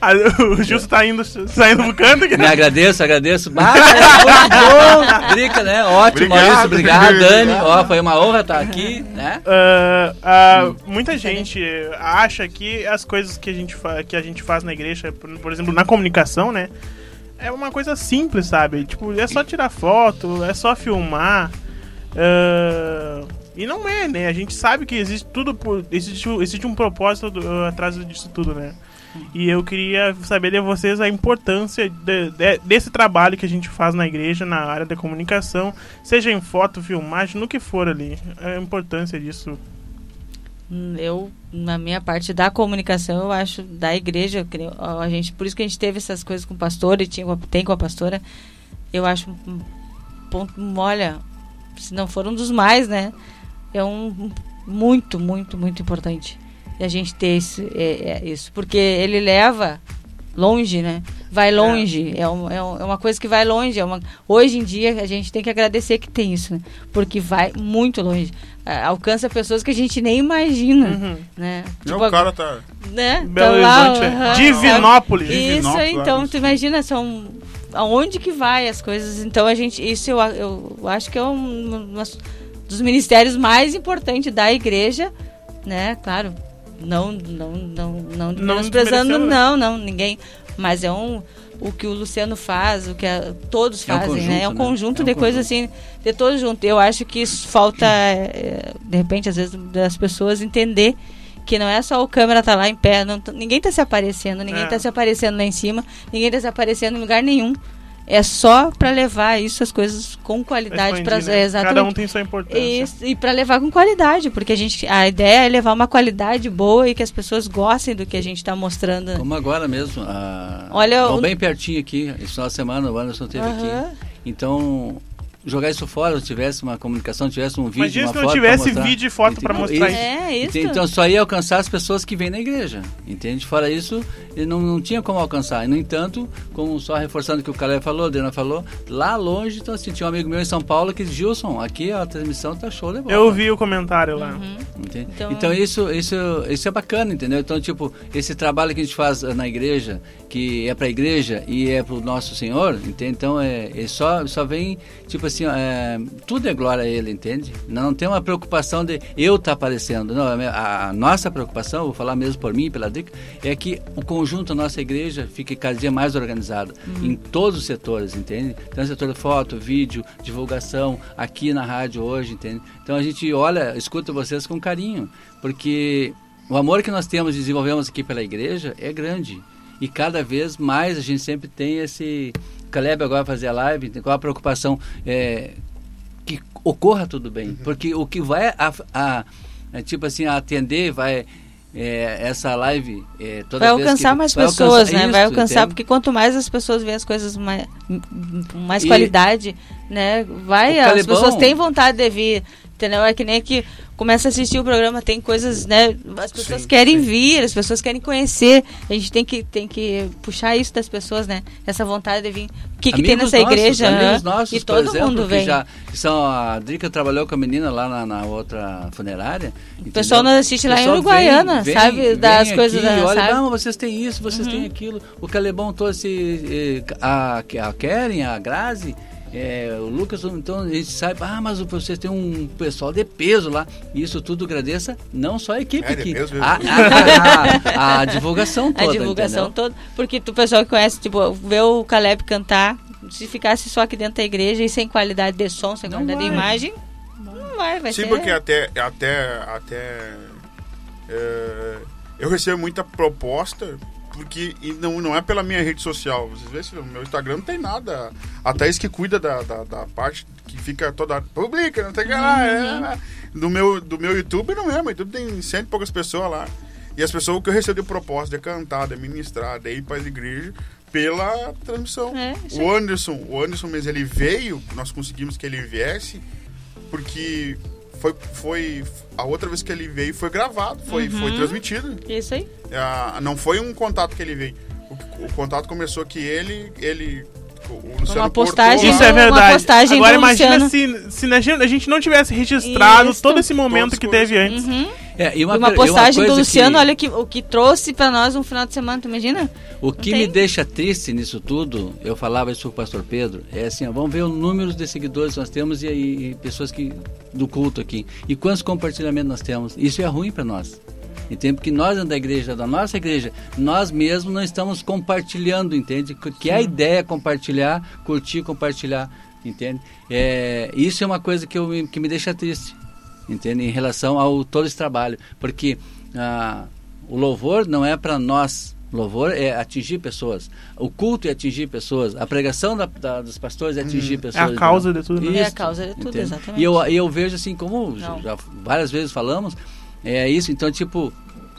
Ah, o Gilson tá indo, saindo do canto aqui. Me agradeço, agradeço. Ah, muito bom. Drica, né? Ótimo, Obrigado. Maurício, obrigado. Dani, ó, foi uma honra estar aqui, né? Ah, ah, muita gente acha que as coisas que a gente, fa- que a gente faz na igreja, por, por exemplo, na comunicação, né? É uma coisa simples, sabe? Tipo, é só tirar foto, é só filmar. ah, e não é, né? A gente sabe que existe tudo por. Existe, existe um propósito do- atrás disso tudo, né? E eu queria saber de vocês a importância de- de- desse trabalho que a gente faz na igreja, na área da comunicação, seja em foto, filmagem, no que for ali. A importância disso. Hum, Eu, na minha parte da comunicação, eu acho, da igreja, a gente, por isso que a gente teve essas coisas com o pastor e tinha, tem com a pastora, eu acho olha, se não for um dos mais, né? É um muito, muito, muito importante a gente ter esse, é, é isso, porque ele leva longe, né? Vai longe, é, um- é, um- é uma coisa que vai longe. É uma, hoje em dia a gente tem que agradecer que tem isso, né? Porque vai muito longe. Alcança pessoas que a gente nem imagina, Uhum. né? Não, o cara tá. né? Belo Tá lá, Horizonte, é. aham. Divinópolis. Isso, Divinópolis, então tu imagina, são aonde que vai as coisas. Então a gente, isso eu, eu acho que é um, um dos ministérios mais importantes da igreja, né? Claro, não, não, não, não, Não menosprezando, desmerecendo. não, não, ninguém. Mas é um o que o Luciano faz, o que a- todos É um fazem, né? É um conjunto, né? conjunto É um de coisas assim, de todos juntos. Eu acho que isso falta, é, de repente, às vezes, das pessoas entender que não é só o câmera tá lá em pé, não ninguém tá se aparecendo, ninguém É. tá se aparecendo lá em cima, ninguém tá se aparecendo em lugar nenhum. É só para levar isso as coisas com qualidade para né? exatamente. Cada um tem sua importância. Isso, e para levar com qualidade, porque a gente a ideia é levar uma qualidade boa e que as pessoas gostem do que a gente está mostrando. Como agora mesmo. A... Olha, o- bem pertinho aqui. Esse final de semana o Anderson Aham. aqui. Então, jogar isso fora, se tivesse uma comunicação, tivesse um vídeo, Imagina uma se não tivesse vídeo e foto pra Entendeu? mostrar Isso. É, isso. Então só ia alcançar as pessoas que vêm na igreja, entende? Fora isso, ele não, não tinha como alcançar. E, no entanto, como só reforçando o que o Caleb falou, a Adriana falou, lá longe, então assim, tinha um amigo meu em São Paulo que disse, Gilson, aqui a transmissão tá show de bola. Eu vi o comentário lá. Entende? Então- Então, isso, isso, isso é bacana, entendeu? Então, tipo, esse trabalho que a gente faz na igreja, que é pra igreja e é pro nosso Senhor, entende? Então, é, é só, só vem, tipo assim, é, tudo é glória a Ele, entende? Não tem uma preocupação de eu estar aparecendo. Não, a, a nossa preocupação, vou falar mesmo por mim pela Drica, é que o conjunto da nossa igreja fique cada dia mais organizado em todos os setores, entende? Então, setor de foto, vídeo, divulgação, aqui na rádio hoje, entende? Então, a gente olha, escuta vocês com carinho, porque o amor que nós temos e desenvolvemos aqui pela igreja é grande. E cada vez mais a gente sempre tem esse. Caleb agora vai fazer a live, qual a preocupação? É, que ocorra tudo bem. Porque o que vai a, a- é, tipo assim, a atender, vai. é, essa live é, toda Vai vez alcançar que, mais vai pessoas, alcançar né? isso, vai alcançar, entende? porque quanto mais as pessoas veem as coisas mais, com mais E- qualidade, né? Vai, as pessoas têm vontade de vir, entendeu? É que nem que começa a assistir o programa, tem coisas, né? As pessoas Sim, querem sim. vir, as pessoas querem conhecer. A gente tem que, tem que puxar isso das pessoas, né? Essa vontade de vir. O que, que tem nessa nossos, igreja? amigos né? nossos, e todo exemplo, mundo que vem. Já, que são, a Drica trabalhou com a menina lá na, na outra funerária. O pessoal nos assiste lá em Uruguaiana, sabe? Das coisas aqui, da- olha, sabe? Uhum. não, vocês têm isso, vocês têm aquilo. O Calebão trouxe eh, a, a Keren, a Grazi. Eh, o Lucas, então a gente sabe, ah, mas vocês têm um pessoal de peso lá. E isso tudo agradeça não só a equipe É, peso a, a- a- a divulgação toda. a divulgação entendeu? toda. Porque o pessoal que conhece, tipo, vê o Caleb cantar, se ficasse só aqui dentro da igreja e sem qualidade de som, sem Não qualidade de imagem, não vai, vai Sim, ser. porque até, até, até é, eu recebo muita proposta, porque não, não é pela minha rede social. Vocês veem, se o meu Instagram não tem nada. A Thaís que cuida da, da, da parte que fica toda. Publica, não tem que lá. Uhum. É, do, meu, do meu YouTube não é, mas YouTube tem cento e poucas pessoas lá. E as pessoas que eu recebo de proposta de cantar, de ministrar, de ir para as igrejas pela transmissão. É, isso o Anderson, o Anderson mesmo, ele veio, nós conseguimos que ele viesse, porque foi, foi a outra vez que ele veio foi gravado, foi, foi Uhum. transmitido. Isso aí. Ah, não foi um contato que ele veio. O, o contato começou que ele, ele o Luciano Uma postagem cortou Isso é Uma verdade. postagem Agora imagina Luciano. se, se a gente- não tivesse registrado Isso. todo esse momento Todas que teve antes. Uhum. É, e uma, uma e uma postagem do Luciano, que- olha que, o que trouxe pra nós um final de semana, tu imagina? O que me deixa triste nisso tudo, eu falava isso pro pastor Pedro, é assim, ó, vamos ver o número de seguidores que nós temos e, e- e pessoas que do culto aqui. E quantos compartilhamentos nós temos. Isso é ruim para nós. Entende? Porque nós da igreja, da nossa igreja, nós mesmos não estamos compartilhando, entende? Que- Que a ideia é compartilhar, curtir, compartilhar, entende? É, isso é uma coisa que, eu, me- que me deixa triste, entende? Em relação ao todo esse trabalho. Porque ah, o louvor não é para nós. Louvor é atingir pessoas. O culto é atingir pessoas. A pregação da- da- dos pastores é atingir É pessoas. a causa de tudo, né? É a Isso, causa de tudo, entende? exatamente. E eu, e eu vejo assim, como Não. já várias vezes falamos, é isso. Então, tipo,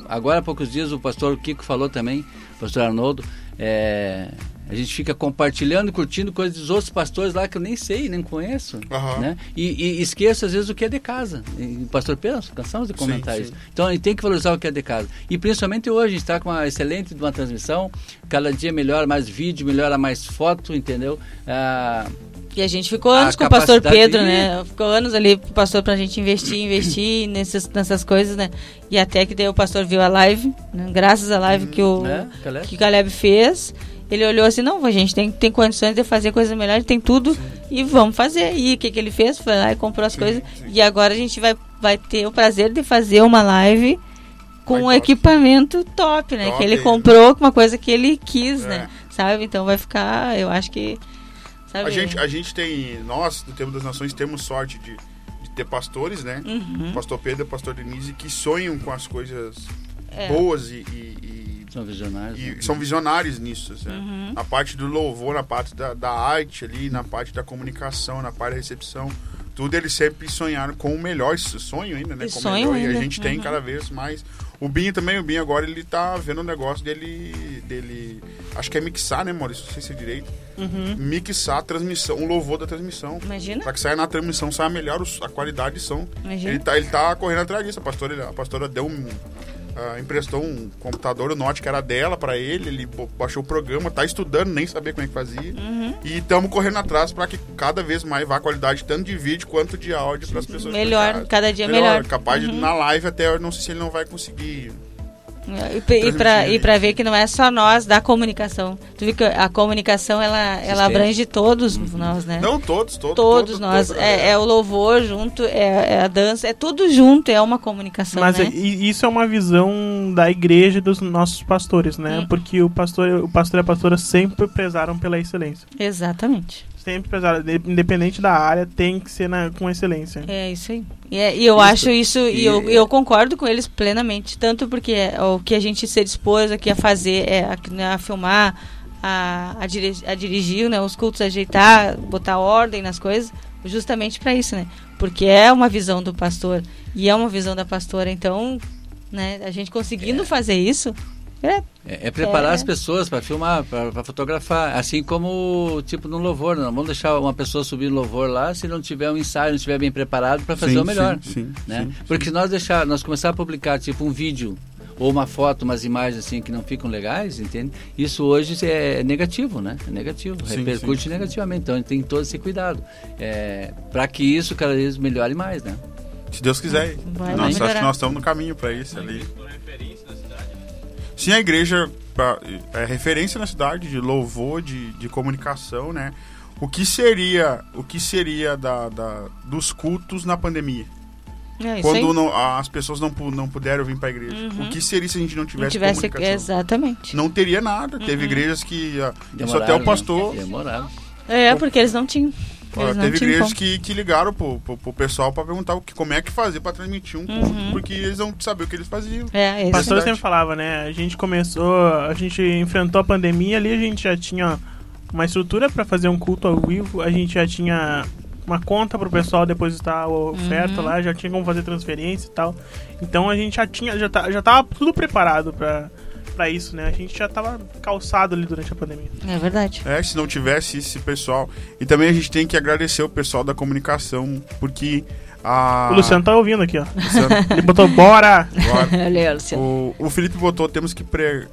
agora há poucos dias o pastor Kiko falou também, o pastor Arnoldo, é, a gente fica compartilhando e curtindo coisas dos outros pastores lá que eu nem sei, nem conheço. Aham. Né? E, e esqueço às vezes o que é de casa. E, pastor Pedro, cansamos de comentar Sim, isso. sim. Então a gente tem que valorizar o que é de casa. E principalmente hoje, a gente está com uma excelente uma transmissão, cada dia melhora mais vídeo, melhora mais foto, entendeu? Ah, E a gente ficou A anos com o pastor Pedro, de- né? Ficou anos ali com o pastor pra gente investir, investir nessas, nessas coisas, né? E até que daí o pastor viu a live, né? graças à live que, o, né, Caleb? que o Caleb fez. Ele olhou assim, não, a gente tem, tem condições de fazer coisa melhor, tem tudo e vamos fazer. E o que, que ele fez? Foi lá e comprou as coisas. E agora a gente vai, vai ter o prazer de fazer uma live com um equipamento top, né? Top. Que ele comprou com uma coisa que ele quis, É. né? Sabe? Então vai ficar, eu acho que. Sabe? A gente, a gente tem, nós, do Tempo das Nações, temos sorte de, de ter pastores, né? Uhum. Pastor Pedro e pastor Denise, que sonham com as coisas É. boas e, e- e- São visionários. e né? são visionários nisso. né? Uhum. Na parte do louvor, na parte da, da arte ali, na parte da comunicação, na parte da recepção. Tudo eles sempre sonharam com o melhor sonho ainda, né? E com o sonham melhor, E ainda. a gente tem Uhum. cada vez mais. O Binho também, o Binho agora ele tá vendo o negócio dele. dele acho que é mixar, né, Maurício? Não sei se é direito. Uhum. Mixar a transmissão, o louvor da transmissão. Imagina? Pra que saia na transmissão, saia melhor a qualidade de som. Imagina. Ele tá, ele tá correndo atrás disso. A pastora, a pastora deu um. Ah, emprestou um computador, o Note que era dela pra ele, ele baixou o programa, tá estudando, nem sabia como é que fazia. Uhum. E estamos correndo atrás pra que cada vez mais vá a qualidade tanto de vídeo quanto de áudio para as pessoas. Melhor, cada dia melhor. Capaz de Uhum. na live até eu não sei se ele não vai conseguir. E, pra ver que não é só nós da comunicação. Tu viu que a comunicação, ela, ela abrange todos nós, né? Não todos, todos. todos nós. todos, é, é o louvor junto, é, é a dança, é tudo junto, é uma comunicação, Mas né? i- isso é uma visão da igreja e dos nossos pastores, né? Hum. Porque o pastor, o pastor e a pastora sempre prezaram pela excelência. Exatamente. Sempre independente da área, tem que ser na- com excelência. É isso aí. E, é- e eu Isso. acho isso, e, E- eu, eu concordo com eles plenamente. Tanto porque é o que a gente se dispôs aqui a fazer é a, né, a filmar, a, a, diri- a dirigir né, os cultos, ajeitar, botar ordem nas coisas, justamente para isso, né? Porque é uma visão do pastor e é uma visão da pastora. Então, né, a gente conseguindo fazer isso, é, É, é preparar É. as pessoas para filmar, para fotografar. Assim como, tipo, no louvor. Não vamos deixar uma pessoa subir no louvor lá se não tiver um ensaio, não estiver bem preparado para fazer Sim, o melhor. sim, sim, né? sim, Porque se nós deixar, nós começar a publicar, tipo, um vídeo ou uma foto, umas imagens assim que não ficam legais, entende? Isso hoje é negativo, né? É negativo, Sim, repercute sim. negativamente. Então a gente tem todo esse cuidado. É, para que isso cada vez melhore mais, né? Se Deus quiser. Vai nós, melhorar. acho que nós estamos no caminho para isso ali. Sim, a igreja é referência na cidade de louvor, de, de comunicação, né? O que seria, o que seria da, da- dos cultos na pandemia? é isso. Quando não- as pessoas não, não puderam vir para a igreja. Uhum. O que seria se a gente não Não tivesse, tivesse, comunicação? exatamente. Não teria nada. Teve Uhum. igrejas que ah, isso Demoraram, até o né? pastor. Demoraram. É, porque eles não tinham. Ó, teve igrejas que, que ligaram pro, pro, pro pessoal para perguntar o que, como é que fazer para transmitir um culto, Uhum. porque eles não sabiam o que eles faziam. É, O esse pastor sempre falava, né? A gente começou, a gente enfrentou a pandemia ali, a gente já tinha uma estrutura para fazer um culto ao vivo, a gente já tinha uma conta pro pessoal depositar a oferta Uhum. lá, já tinha como fazer transferência e tal. Então a gente já tinha, já, tá, já tava tudo preparado para para isso, né? A gente já tava calçado ali durante a pandemia. é verdade. É, se não tivesse esse pessoal. E também a gente tem que agradecer o pessoal da comunicação, porque a. O Luciano tá ouvindo aqui, ó. Luciano, Ele botou bora. agora, Olha aí, Luciano. o, o Felipe botou, temos que pre-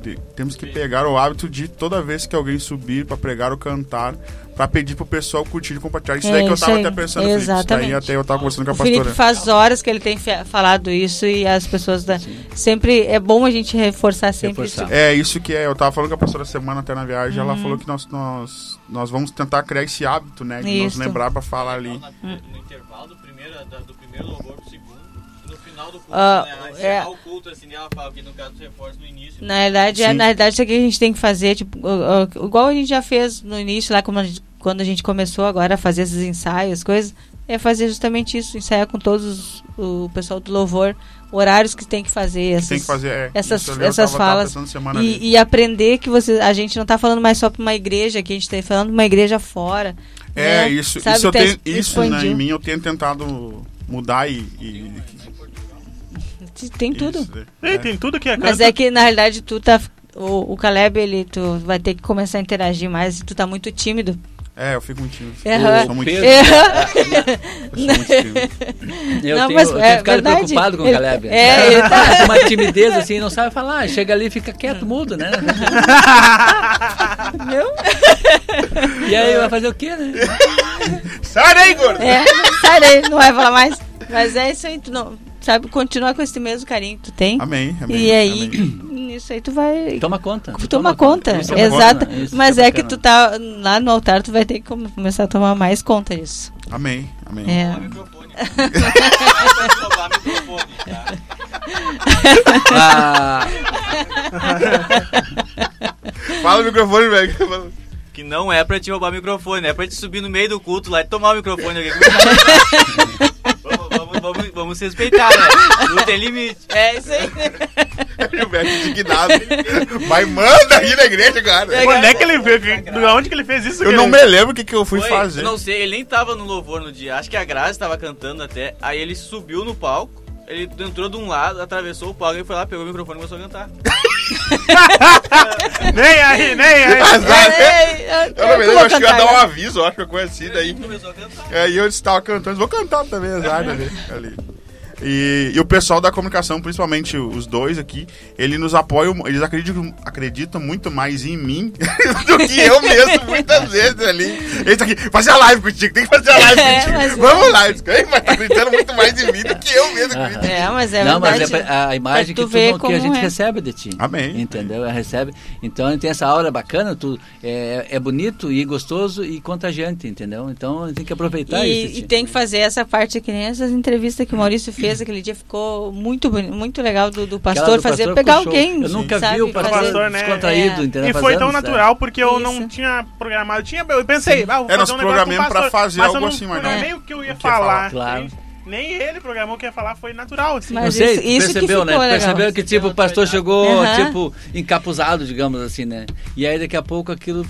de- temos que pegar o hábito de toda vez que alguém subir para pregar ou cantar, para pedir pro pessoal curtir e compartilhar. Isso É, daí que eu isso tava aí. até pensando, Felipe. Isso daí Exatamente. até eu tava conversando com a O Felipe pastora. faz horas que ele tem falado isso e as pessoas da... sempre é bom a gente reforçar sempre Reforçar. isso. É, isso que é. Eu tava falando com a pastora semana até na viagem, ela Uhum. falou que nós, nós, nós vamos tentar criar esse hábito, né? De nos Isso. lembrar para falar ali. Na- No intervalo do primeiro, da- do primeiro louvor pro segundo. No final do culto, Ah, né? É. o culto, assim, ela fala que no caso no início. Na verdade, é, na verdade, isso aqui a gente tem que fazer, tipo, igual a gente já fez no início, lá como a gente- quando a gente começou agora a fazer esses ensaios, coisas, é fazer justamente isso, ensaiar com todos os- o pessoal do louvor, horários que tem que fazer, essas, Tem que fazer. É, essas- isso essas tava- tava falas ali. e, e aprender que você, a gente não tá falando mais só para uma igreja, que a gente tá falando de uma igreja fora. É, né? isso, Sabe, isso, eu tenho, isso né, em mim eu tenho tentado mudar e. e- Tem tudo. isso, Ei, é. tem tudo que é Mas é que na realidade tu tá. O, o Caleb, ele, tu vai ter que começar a interagir mais, tu tá muito tímido. É, eu fico muito tímido. Eu sou muito tímido. É. Eu sou muito tímido. Eu Não, tenho, mas eu é tenho ficado verdade. preocupado com o Caleb. é, ele tá- Com uma timidez assim, não sabe falar. Chega ali e fica quieto, mudo, né? Viu? E aí vai fazer o quê, né? Sai daí, gordo! É, sai daí, não vai falar mais. Mas é isso aí, tu não. Sabe, continuar com esse mesmo carinho que tu tem. Amém, amém. e aí, amém. Isso aí tu vai. Toma conta. Tu toma conta, Isso é exato. bacana, isso Mas é é que tu tá lá no altar, tu vai ter que come- começar a tomar mais conta disso. Amém, amém. É. O o tá? Ah, Fala no microfone, velho. Que não é pra te roubar o microfone, é pra te subir no meio do culto lá e tomar o microfone. vamos, vamos, respeitar, né? Não tem limite. É isso aí. Gilberto indignado. Mas manda aí na igreja, cara. Onde é que ele veio? De onde que ele fez isso? Eu não me lembro o que, que eu fui Foi, fazer. eu não sei, ele nem tava no louvor no dia. Acho que a Grazi tava cantando até. Aí ele subiu no palco, ele entrou de um lado, atravessou o palco e foi lá, pegou o microfone e começou a cantar. Nem aí, nem aí. É, Eu, na verdade, eu acho que ia dar um aviso, eu acho que eu conheci daí. Aí eu estava cantando, vou cantar também, azar ali. ali. E, e o pessoal da comunicação, principalmente os dois aqui, ele nos apoiam, eles acreditam, acreditam muito mais em mim do que eu mesmo, muitas vezes ali. Eles aqui, fazer a live contigo, tem que fazer a live É, contigo. mas- Vamos lá, eles mas tá acreditando muito mais em mim do que eu mesmo acredito. É, mas é não, verdade. mas é a imagem Pra que, tu tu não- que a gente é. recebe de ti. Amém. Entendeu? Ela recebe. Então tem essa aura bacana, tu, é, é bonito e gostoso e contagiante, entendeu? Então tem que aproveitar isso. E, e Ti. tem que fazer essa parte que nem essas entrevistas que o Maurício fez aquele dia ficou muito muito legal do, do pastor do fazer pastor pegar alguém Eu nunca sabe, vi o pastor, fazer- Pastor, né? descontraído, É. entendeu? E foi tão Fazendo, natural porque eu Isso. não tinha programado. Tinha, eu pensei, ah, vou É, fazer um negócio com o pra pastor, fazer mas algo não assim, mas não- programei o que eu ia falar. falar. Claro. Nem- Nem ele programou o que ia falar, foi natural. Assim. Mas Não sei, isso- isso que percebeu, né? legal. Percebeu que tipo, o pastor chegou, Aham. tipo, encapuzado, digamos assim, né? E aí daqui a pouco aquilo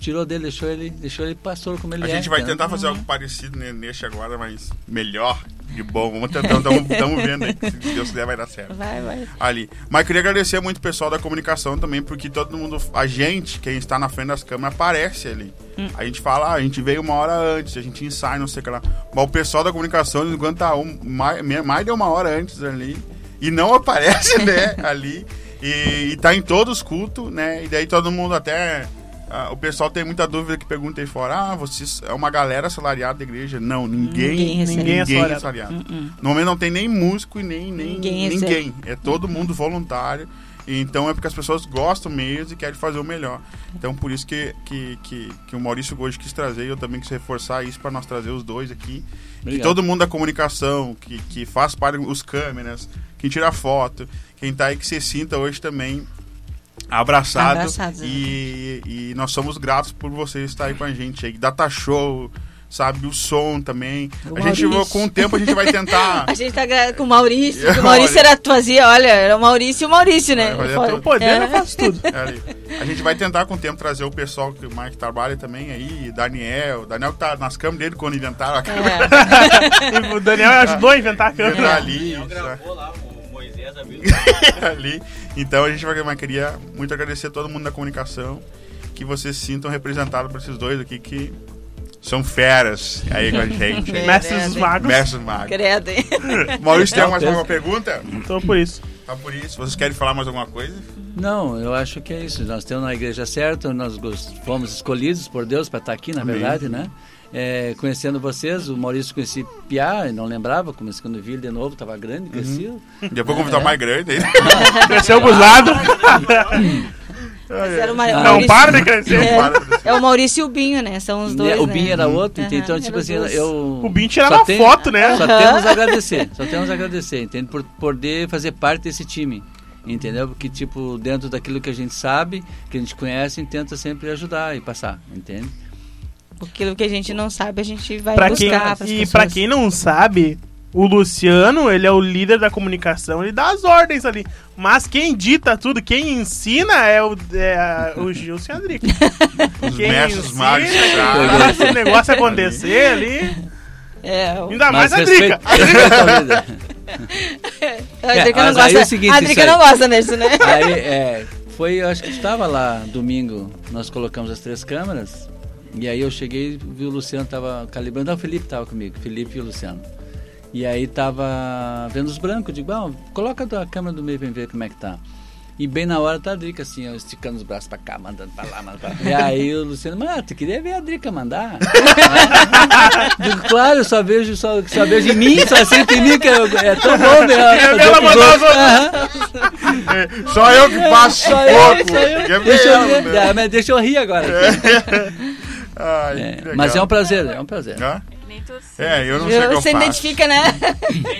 tirou dele, deixou ele, deixou ele pastor como ele A é. gente vai entendeu? tentar fazer algo parecido ne- neste agora, mas melhor, de bom. Vamos tentar, estamos vendo aí, se Deus quiser vai dar certo. Vai, vai. ali. Mas queria agradecer muito o pessoal da comunicação também, porque todo mundo, a gente, quem está na frente das câmeras, aparece ali. A gente fala, ah, a gente veio uma hora antes, a gente ensaia, não sei o que lá. Mas o pessoal da comunicação, enquanto tá um, mais, mais de uma hora antes ali, e não aparece, né, ali. E, e tá em todos os cultos, né? E daí todo mundo até. Ah, o pessoal tem muita dúvida que pergunta aí fora: ah, vocês é uma galera assalariada da igreja? Não, ninguém. Ninguém recebe. Ninguém é Ninguém é assalariado. Hum, hum. No momento não tem nem músico e nem, nem Ninguém ninguém. É todo mundo voluntário. E Então é porque as pessoas gostam mesmo e querem fazer o melhor. Então por isso que, que, que, que o Maurício hoje quis trazer e eu também quis reforçar isso para nós trazer os dois aqui. Que Obrigado. todo mundo da comunicação, que, que faz parte, os câmeras, quem tira foto, quem tá aí que se sinta hoje também abraçado. Abraçados, e, e nós somos gratos por vocês estarem com a gente aí. Data show, sabe, o som também. O a gente, com o tempo, a gente vai tentar. A gente tá com o Maurício, o Maurício era, fazia, olha, era o Maurício e o Maurício, né? Fora- tudo. Poder, É. eu faço tudo. É. A gente vai tentar com o tempo trazer o pessoal que mais que trabalha também aí, Daniel, Daniel que tá nas câmeras dele quando inventaram a câmera, É. o Daniel ajudou a inventar a tá câmera. ali, Daniel gravou lá, ali. Então a gente vai queria muito agradecer a todo mundo da comunicação, que vocês se sintam representados por esses dois aqui que são feras aí com a gente. Mestres magos. Mestres magos. Credo, hein? Maurício, tem mais alguma pergunta? Então por isso. Tá por isso. Vocês querem falar mais alguma coisa? Não, eu acho que é isso. Nós temos na igreja certa, nós fomos escolhidos por Deus para estar aqui, na Amém. verdade, né? É, conhecendo vocês, o Maurício conheci Piá, não lembrava, comecei quando vi ele de novo, estava grande, crescido. Depois convidar o mais grande aí. Cresceu pros lados. Não, para de crescer. É, Para de crescer. é o Maurício e o Binho, né? São os dois, o né? Binho era outro, Aham, então, tipo assim, dois. eu. O Binho tirava tenho- foto, né? Só Aham. temos a agradecer, só temos a agradecer, entende? Por poder fazer parte desse time, entendeu? Porque, tipo, dentro daquilo que a gente sabe, que a gente conhece, tenta sempre ajudar e passar, entende? Aquilo que a gente não sabe, a gente vai Pra quem, buscar pras e pra quem não sabe, o Luciano, ele é o líder da comunicação, ele dá as ordens ali. Mas quem dita tudo, quem ensina é o, é o Gilson e a Drica. Os Quem mestres ensina, quem faz o negócio acontecer ali. É, o... Ainda mais a Drica. a Drica não gosta, é seguinte, a Drica não gosta disso, né? Aí, é, foi, eu acho que estava lá domingo, nós colocamos as três câmeras, e aí eu cheguei vi o Luciano tava calibrando, não, o Felipe tava comigo, Felipe e o Luciano. E aí tava vendo os brancos, digo, bom, coloca a câmera do meio pra ver como é que tá. E bem na hora tá a Drica assim, ó, esticando os braços pra cá, mandando pra lá, mandando pra lá. E aí o Luciano, mas tu queria ver a Drica mandar? Digo, claro, eu só vejo, só, só vejo em mim, só sinto em mim que eu- é tão bom ver ela mandar. É, Só eu que Só eu, pouco. só eu. Quer ver Deixa eu, rir, né? Ah, mas deixa eu rir agora. Ai, É, mas é um prazer, é um prazer. Hã? É, eu não sei o que eu Você faço. identifica, né?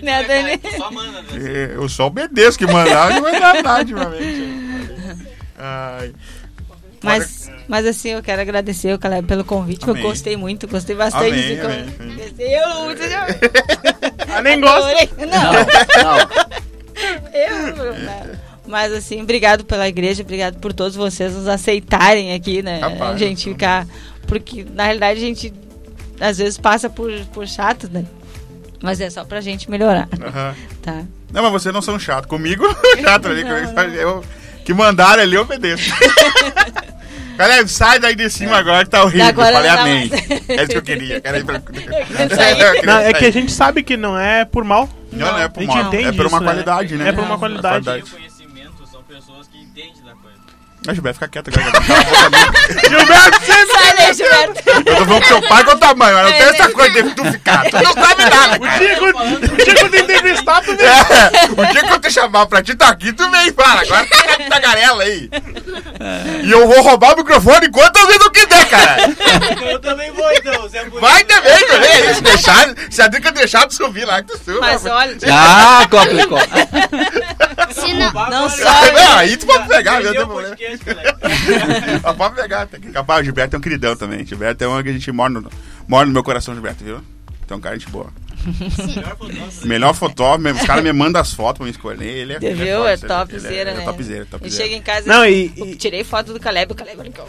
né, Dani? Só manda, né? É, Eu só obedeço que mandar, não vai dar nada ultimamente. Ai. Mas, mas assim, eu quero agradecer o Caleb pelo convite, Amém. eu gostei muito, gostei bastante. Amém, de amém, como- amém. Eu, Ah, nem gosto. Não, Não, eu, não. Mas assim, obrigado pela igreja, obrigado por todos vocês nos aceitarem aqui, né? Capaz, a gente eu tô- ficar. Porque na realidade a gente às vezes passa por, por chato, né? Mas é só pra gente melhorar, Aham. tá? Não, mas vocês não são chato. Comigo, chato ali. Eu, que mandaram ali, eu obedeço. Galera, sai daí de cima agora que tá horrível. Agora eu falei não amém. mais. É isso que eu queria. Ir pra... Não, é que a gente sabe que não é por mal. Não, não é por A gente mal. É por uma isso, né? qualidade, né? É por uma qualidade. Coisa. A Gilberto, fica quieto agora. Amigo. Gilberto, você Sai daí, Gilberto! Eu tô falando com seu pai com o tamanho, mas não tem essa coisa de tu ficar. Tu não sabe nada, O cara. dia que eu- o dia que eu te entrevistar, tu vem. É, o dia que eu te chamar pra ti tá aqui, tu vem, fala. Agora tá de tagarela aí. E eu vou roubar o microfone quantas vezes eu quiser, cara. Eu também vou então, Bonito. Vai também, também. é isso. Deixar, se a dica deixar tu subir lá, que tu suba. Mas olha, Ah, complicou. Se não, não Ah, aí tu pode pegar, meu, não Perdeu tem o problema. podcast, galera. Ah, Pode pegar, tem que capaz. O Gilberto é um queridão também. O Gilberto é um que a gente mora no, mora no meu coração, Gilberto, viu? Então, cara, gente boa. Melhor fotógrafo. Melhor fotógrafo, os caras me mandam as fotos pra me escolher. Ele é, ele Viu? É ele topzera, ele né? É topzera, Ele topzera. chega em casa Não, e, e- e- tirei foto do Caleb, o Caleb olha que eu-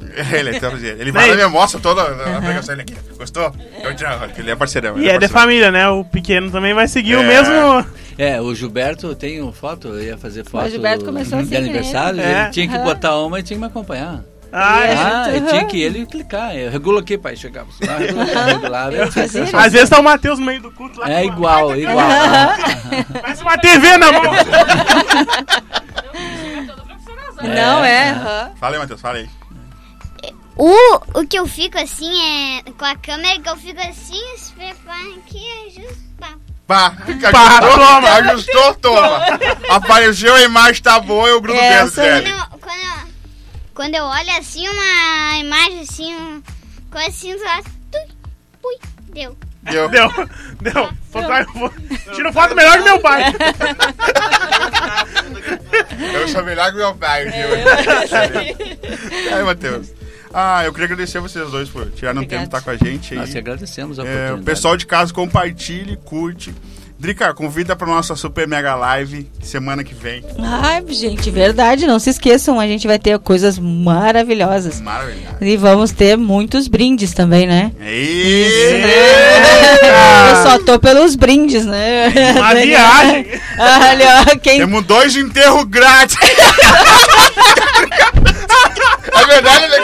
Ele é topzera. Ele vai e- minha mostra toda a pregação ele aqui. Gostou? Eu te Ele é parceirão. E ele é de parceirão. família, né? O pequeno também vai seguir o É. mesmo. É, o Gilberto tem uma foto, eu ia fazer foto Gilberto começou de assim, aniversário, É. ele tinha que botar uma e tinha que me acompanhar. Ah, é. Ah, Aham. e tinha que ele clicar. Eu regulo aqui, pai, regulava. Eu isso. Às vezes tá o Matheus no meio do culto lá. É uma igual, igual. Parece uma TV na mão. Não, é. aham. Fala aí, Matheus, fala aí. o, o que eu fico assim é. Com a câmera que eu fico assim, se prepara aqui, ajusta. Pá, Pá, ajustou, toma. ajustou, toma. Apareceu a imagem, tá boa, eu grudo É, dentro Quando quando, eu, quando eu olho assim, uma imagem assim, um, coisa assim, lá, tui, pui, deu. Deu. Deu, deu. Fotógrafo. Tira foto melhor que meu pai. Eu sou melhor que meu pai, É, viu? Aí, Matheus. Ah, eu queria agradecer vocês dois por tirar um tempo de estar com a gente aí. Nós agradecemos a É, o pessoal de casa compartilhe, curte. Drica, convida pra nossa super mega live semana que vem. Ai, gente, verdade, não se esqueçam, a gente vai ter coisas maravilhosas. Maravilhoso. E vamos ter muitos brindes também, né? Eee! Eu só tô pelos brindes, né? Uma viagem. Olha, quem Temos dois enterros grátis. é verdade, né?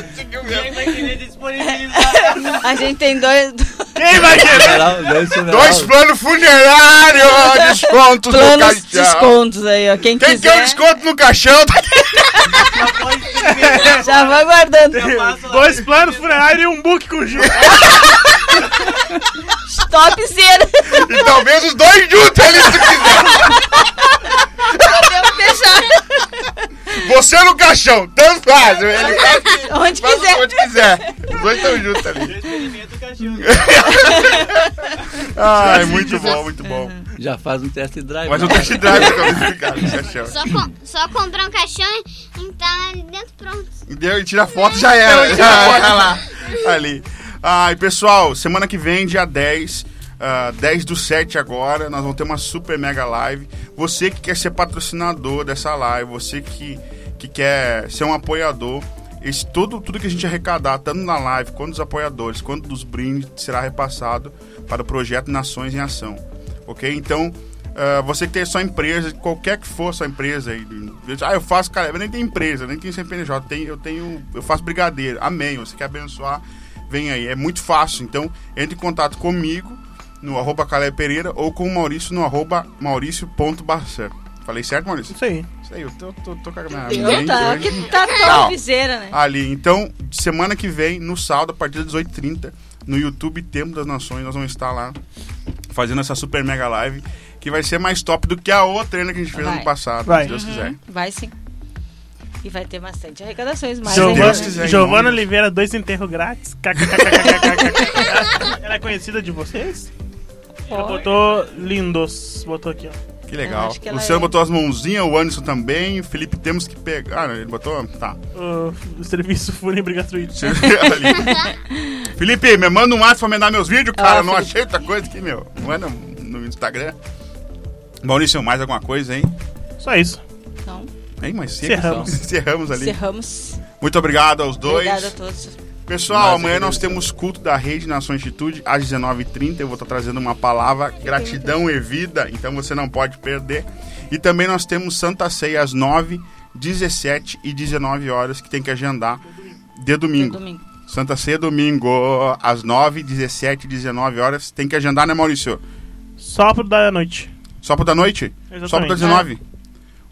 Conseguiu Quem vai querer disponibilizar? a gente tem dois Quem vai querer? Dois planos funerários, descontos no planos caixão. descontos aí, ó. Quem, Quem quer quiser, o desconto no caixão? Tá Já pode experimentar. já vai guardando. Já passa lá. Dois planos funerários e um book com Gil. Topzera. E talvez os dois juntos ali se quiser. Podemos deixar Você no caixão, tanto faz. Ele faz onde faz quiser. onde quiser. Os dois estão juntos ali. Já. Ai, muito bom, muito bom. Já faz um test drive. Mas né? o test drive é complicado no caixão. Só, com, só comprar um caixão e entrar ali dentro pronto. Deu e tira foto já era. Já era lá. Ali. Ai, pessoal, semana que vem, dia 10. Ah, 10 do 7 agora, nós vamos ter uma super mega live. Você que quer ser patrocinador dessa live, você que, que quer ser um apoiador, esse, tudo, tudo que a gente arrecadar, tanto na live, quanto dos apoiadores, quanto dos brindes, será repassado para o projeto Nações em Ação. Ok? Então, ah, você que tem sua empresa, qualquer que for sua empresa, aí, ah, eu faço, cara, eu nem tenho empresa, nem tenho CNPJ, tenho, eu tenho, eu faço brigadeiro, amém, você quer abençoar, vem aí, é muito fácil, então entre em contato comigo no arroba Caleb Pereira ou com o Maurício no arroba maurício.barcé. Falei certo, Maurício? Isso aí. Isso aí, eu tô, tô, tô cagando na minha tá, hoje. que tá toda viseira, né? Ali, então, semana que vem, no sábado, a partir das 18h30, no YouTube Tempo das Nações, nós vamos estar lá fazendo essa super mega live, que vai ser mais top do que a outra ainda que a gente fez vai. ano passado, vai. se Deus uhum. quiser. Vai sim. E vai ter bastante arrecadações mais. Giovana, né? Giovana Oliveira, dois enterros grátis. Ela é conhecida de vocês? Ela botou lindos. Botou aqui, ó. Que legal. que Luciano é- botou as mãozinhas, o Anderson também, o Felipe temos que pegar. Ah, ele botou. Tá. O, o serviço fúnebre gratuito. Felipe, me manda um WhatsApp pra mandar meus vídeos, cara. Ah, não Felipe. achei outra coisa aqui, meu. Manda no Instagram. Maurício, mais alguma coisa, hein? Só isso. Então, Hein, mas só. Encerramos ali. encerramos. Muito obrigado aos dois. Obrigada a todos. Pessoal, Nós amanhã nós agradecemos. temos culto da Rede Nação Institute às 19h30. Eu vou estar trazendo uma palavra, gratidão e vida, então você não pode perder. E também nós temos Santa Ceia às 9, 17 e 19 horas, que tem que agendar de domingo. Domingo. Santa Ceia domingo, às 9, 17 e 19 horas. Tem que agendar, né, Maurício? Só pro da noite. Só pro da noite? Só pro da Exatamente. 19?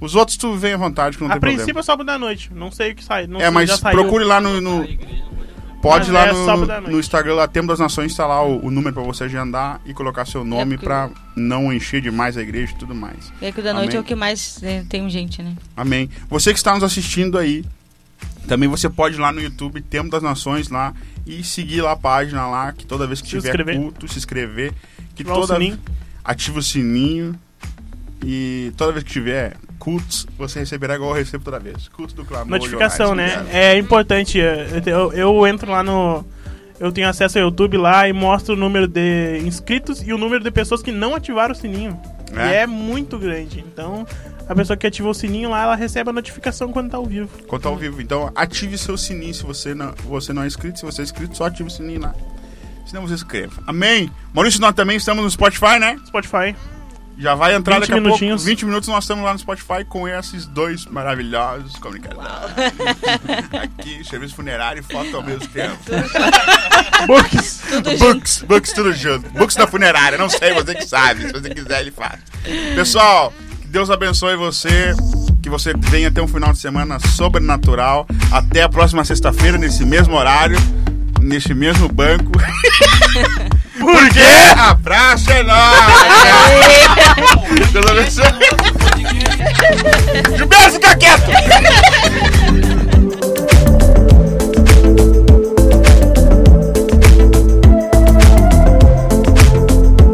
Os outros tu vem à vontade, que não A tem princípio problema. é só pro da noite. Não sei o que sai. Não É, sei, mas procure lá no... no- Pode ir lá é no, noite. no Instagram, lá, Tempo das Nações, está lá o, o número pra você agendar e colocar seu nome porque- pra não encher demais a igreja e tudo mais. É que o da noite Amém. é o que mais né, tem gente, né? Amém. Você que está nos assistindo aí, também você pode ir lá no YouTube, Tempo das Nações lá, e seguir lá a página lá, que toda vez que Se tiver inscrever. culto, se inscrever. Que Ativar o toda sininho. ativa o sininho. E toda vez que tiver cultos, você receberá igual eu recebo toda vez. Culto do clamor. Notificação, jornais, né? É importante. é, Eu, eu entro lá no. Eu tenho acesso ao YouTube lá e mostro o número de inscritos e o número de pessoas que não ativaram o sininho. É? E é muito grande. Então, a pessoa que ativou o sininho lá, ela recebe a notificação quando tá ao vivo. Quando tá ao vivo. Então, ative seu sininho se você não, você não é inscrito. Se você é inscrito, só ative o sininho lá. Senão você se inscreva. Amém? Maurício, nós também estamos no Spotify, né? Spotify. Já vai entrar 20 daqui a minutinhos. pouco. 20 minutos nós estamos lá no Spotify com esses dois maravilhosos comunicadores. Aqui, serviço funerário e foto ao mesmo tempo. Books. Tudo junto. Books, books tudo junto. Books da funerária, não sei, você que sabe. Se você quiser, ele faz. Pessoal, que Deus abençoe você. Que você venha ter um final de semana sobrenatural. Até a próxima sexta-feira, nesse mesmo horário, nesse mesmo banco. Porque a praça é nossa! Pelo menos. Gilberto, fica quieto!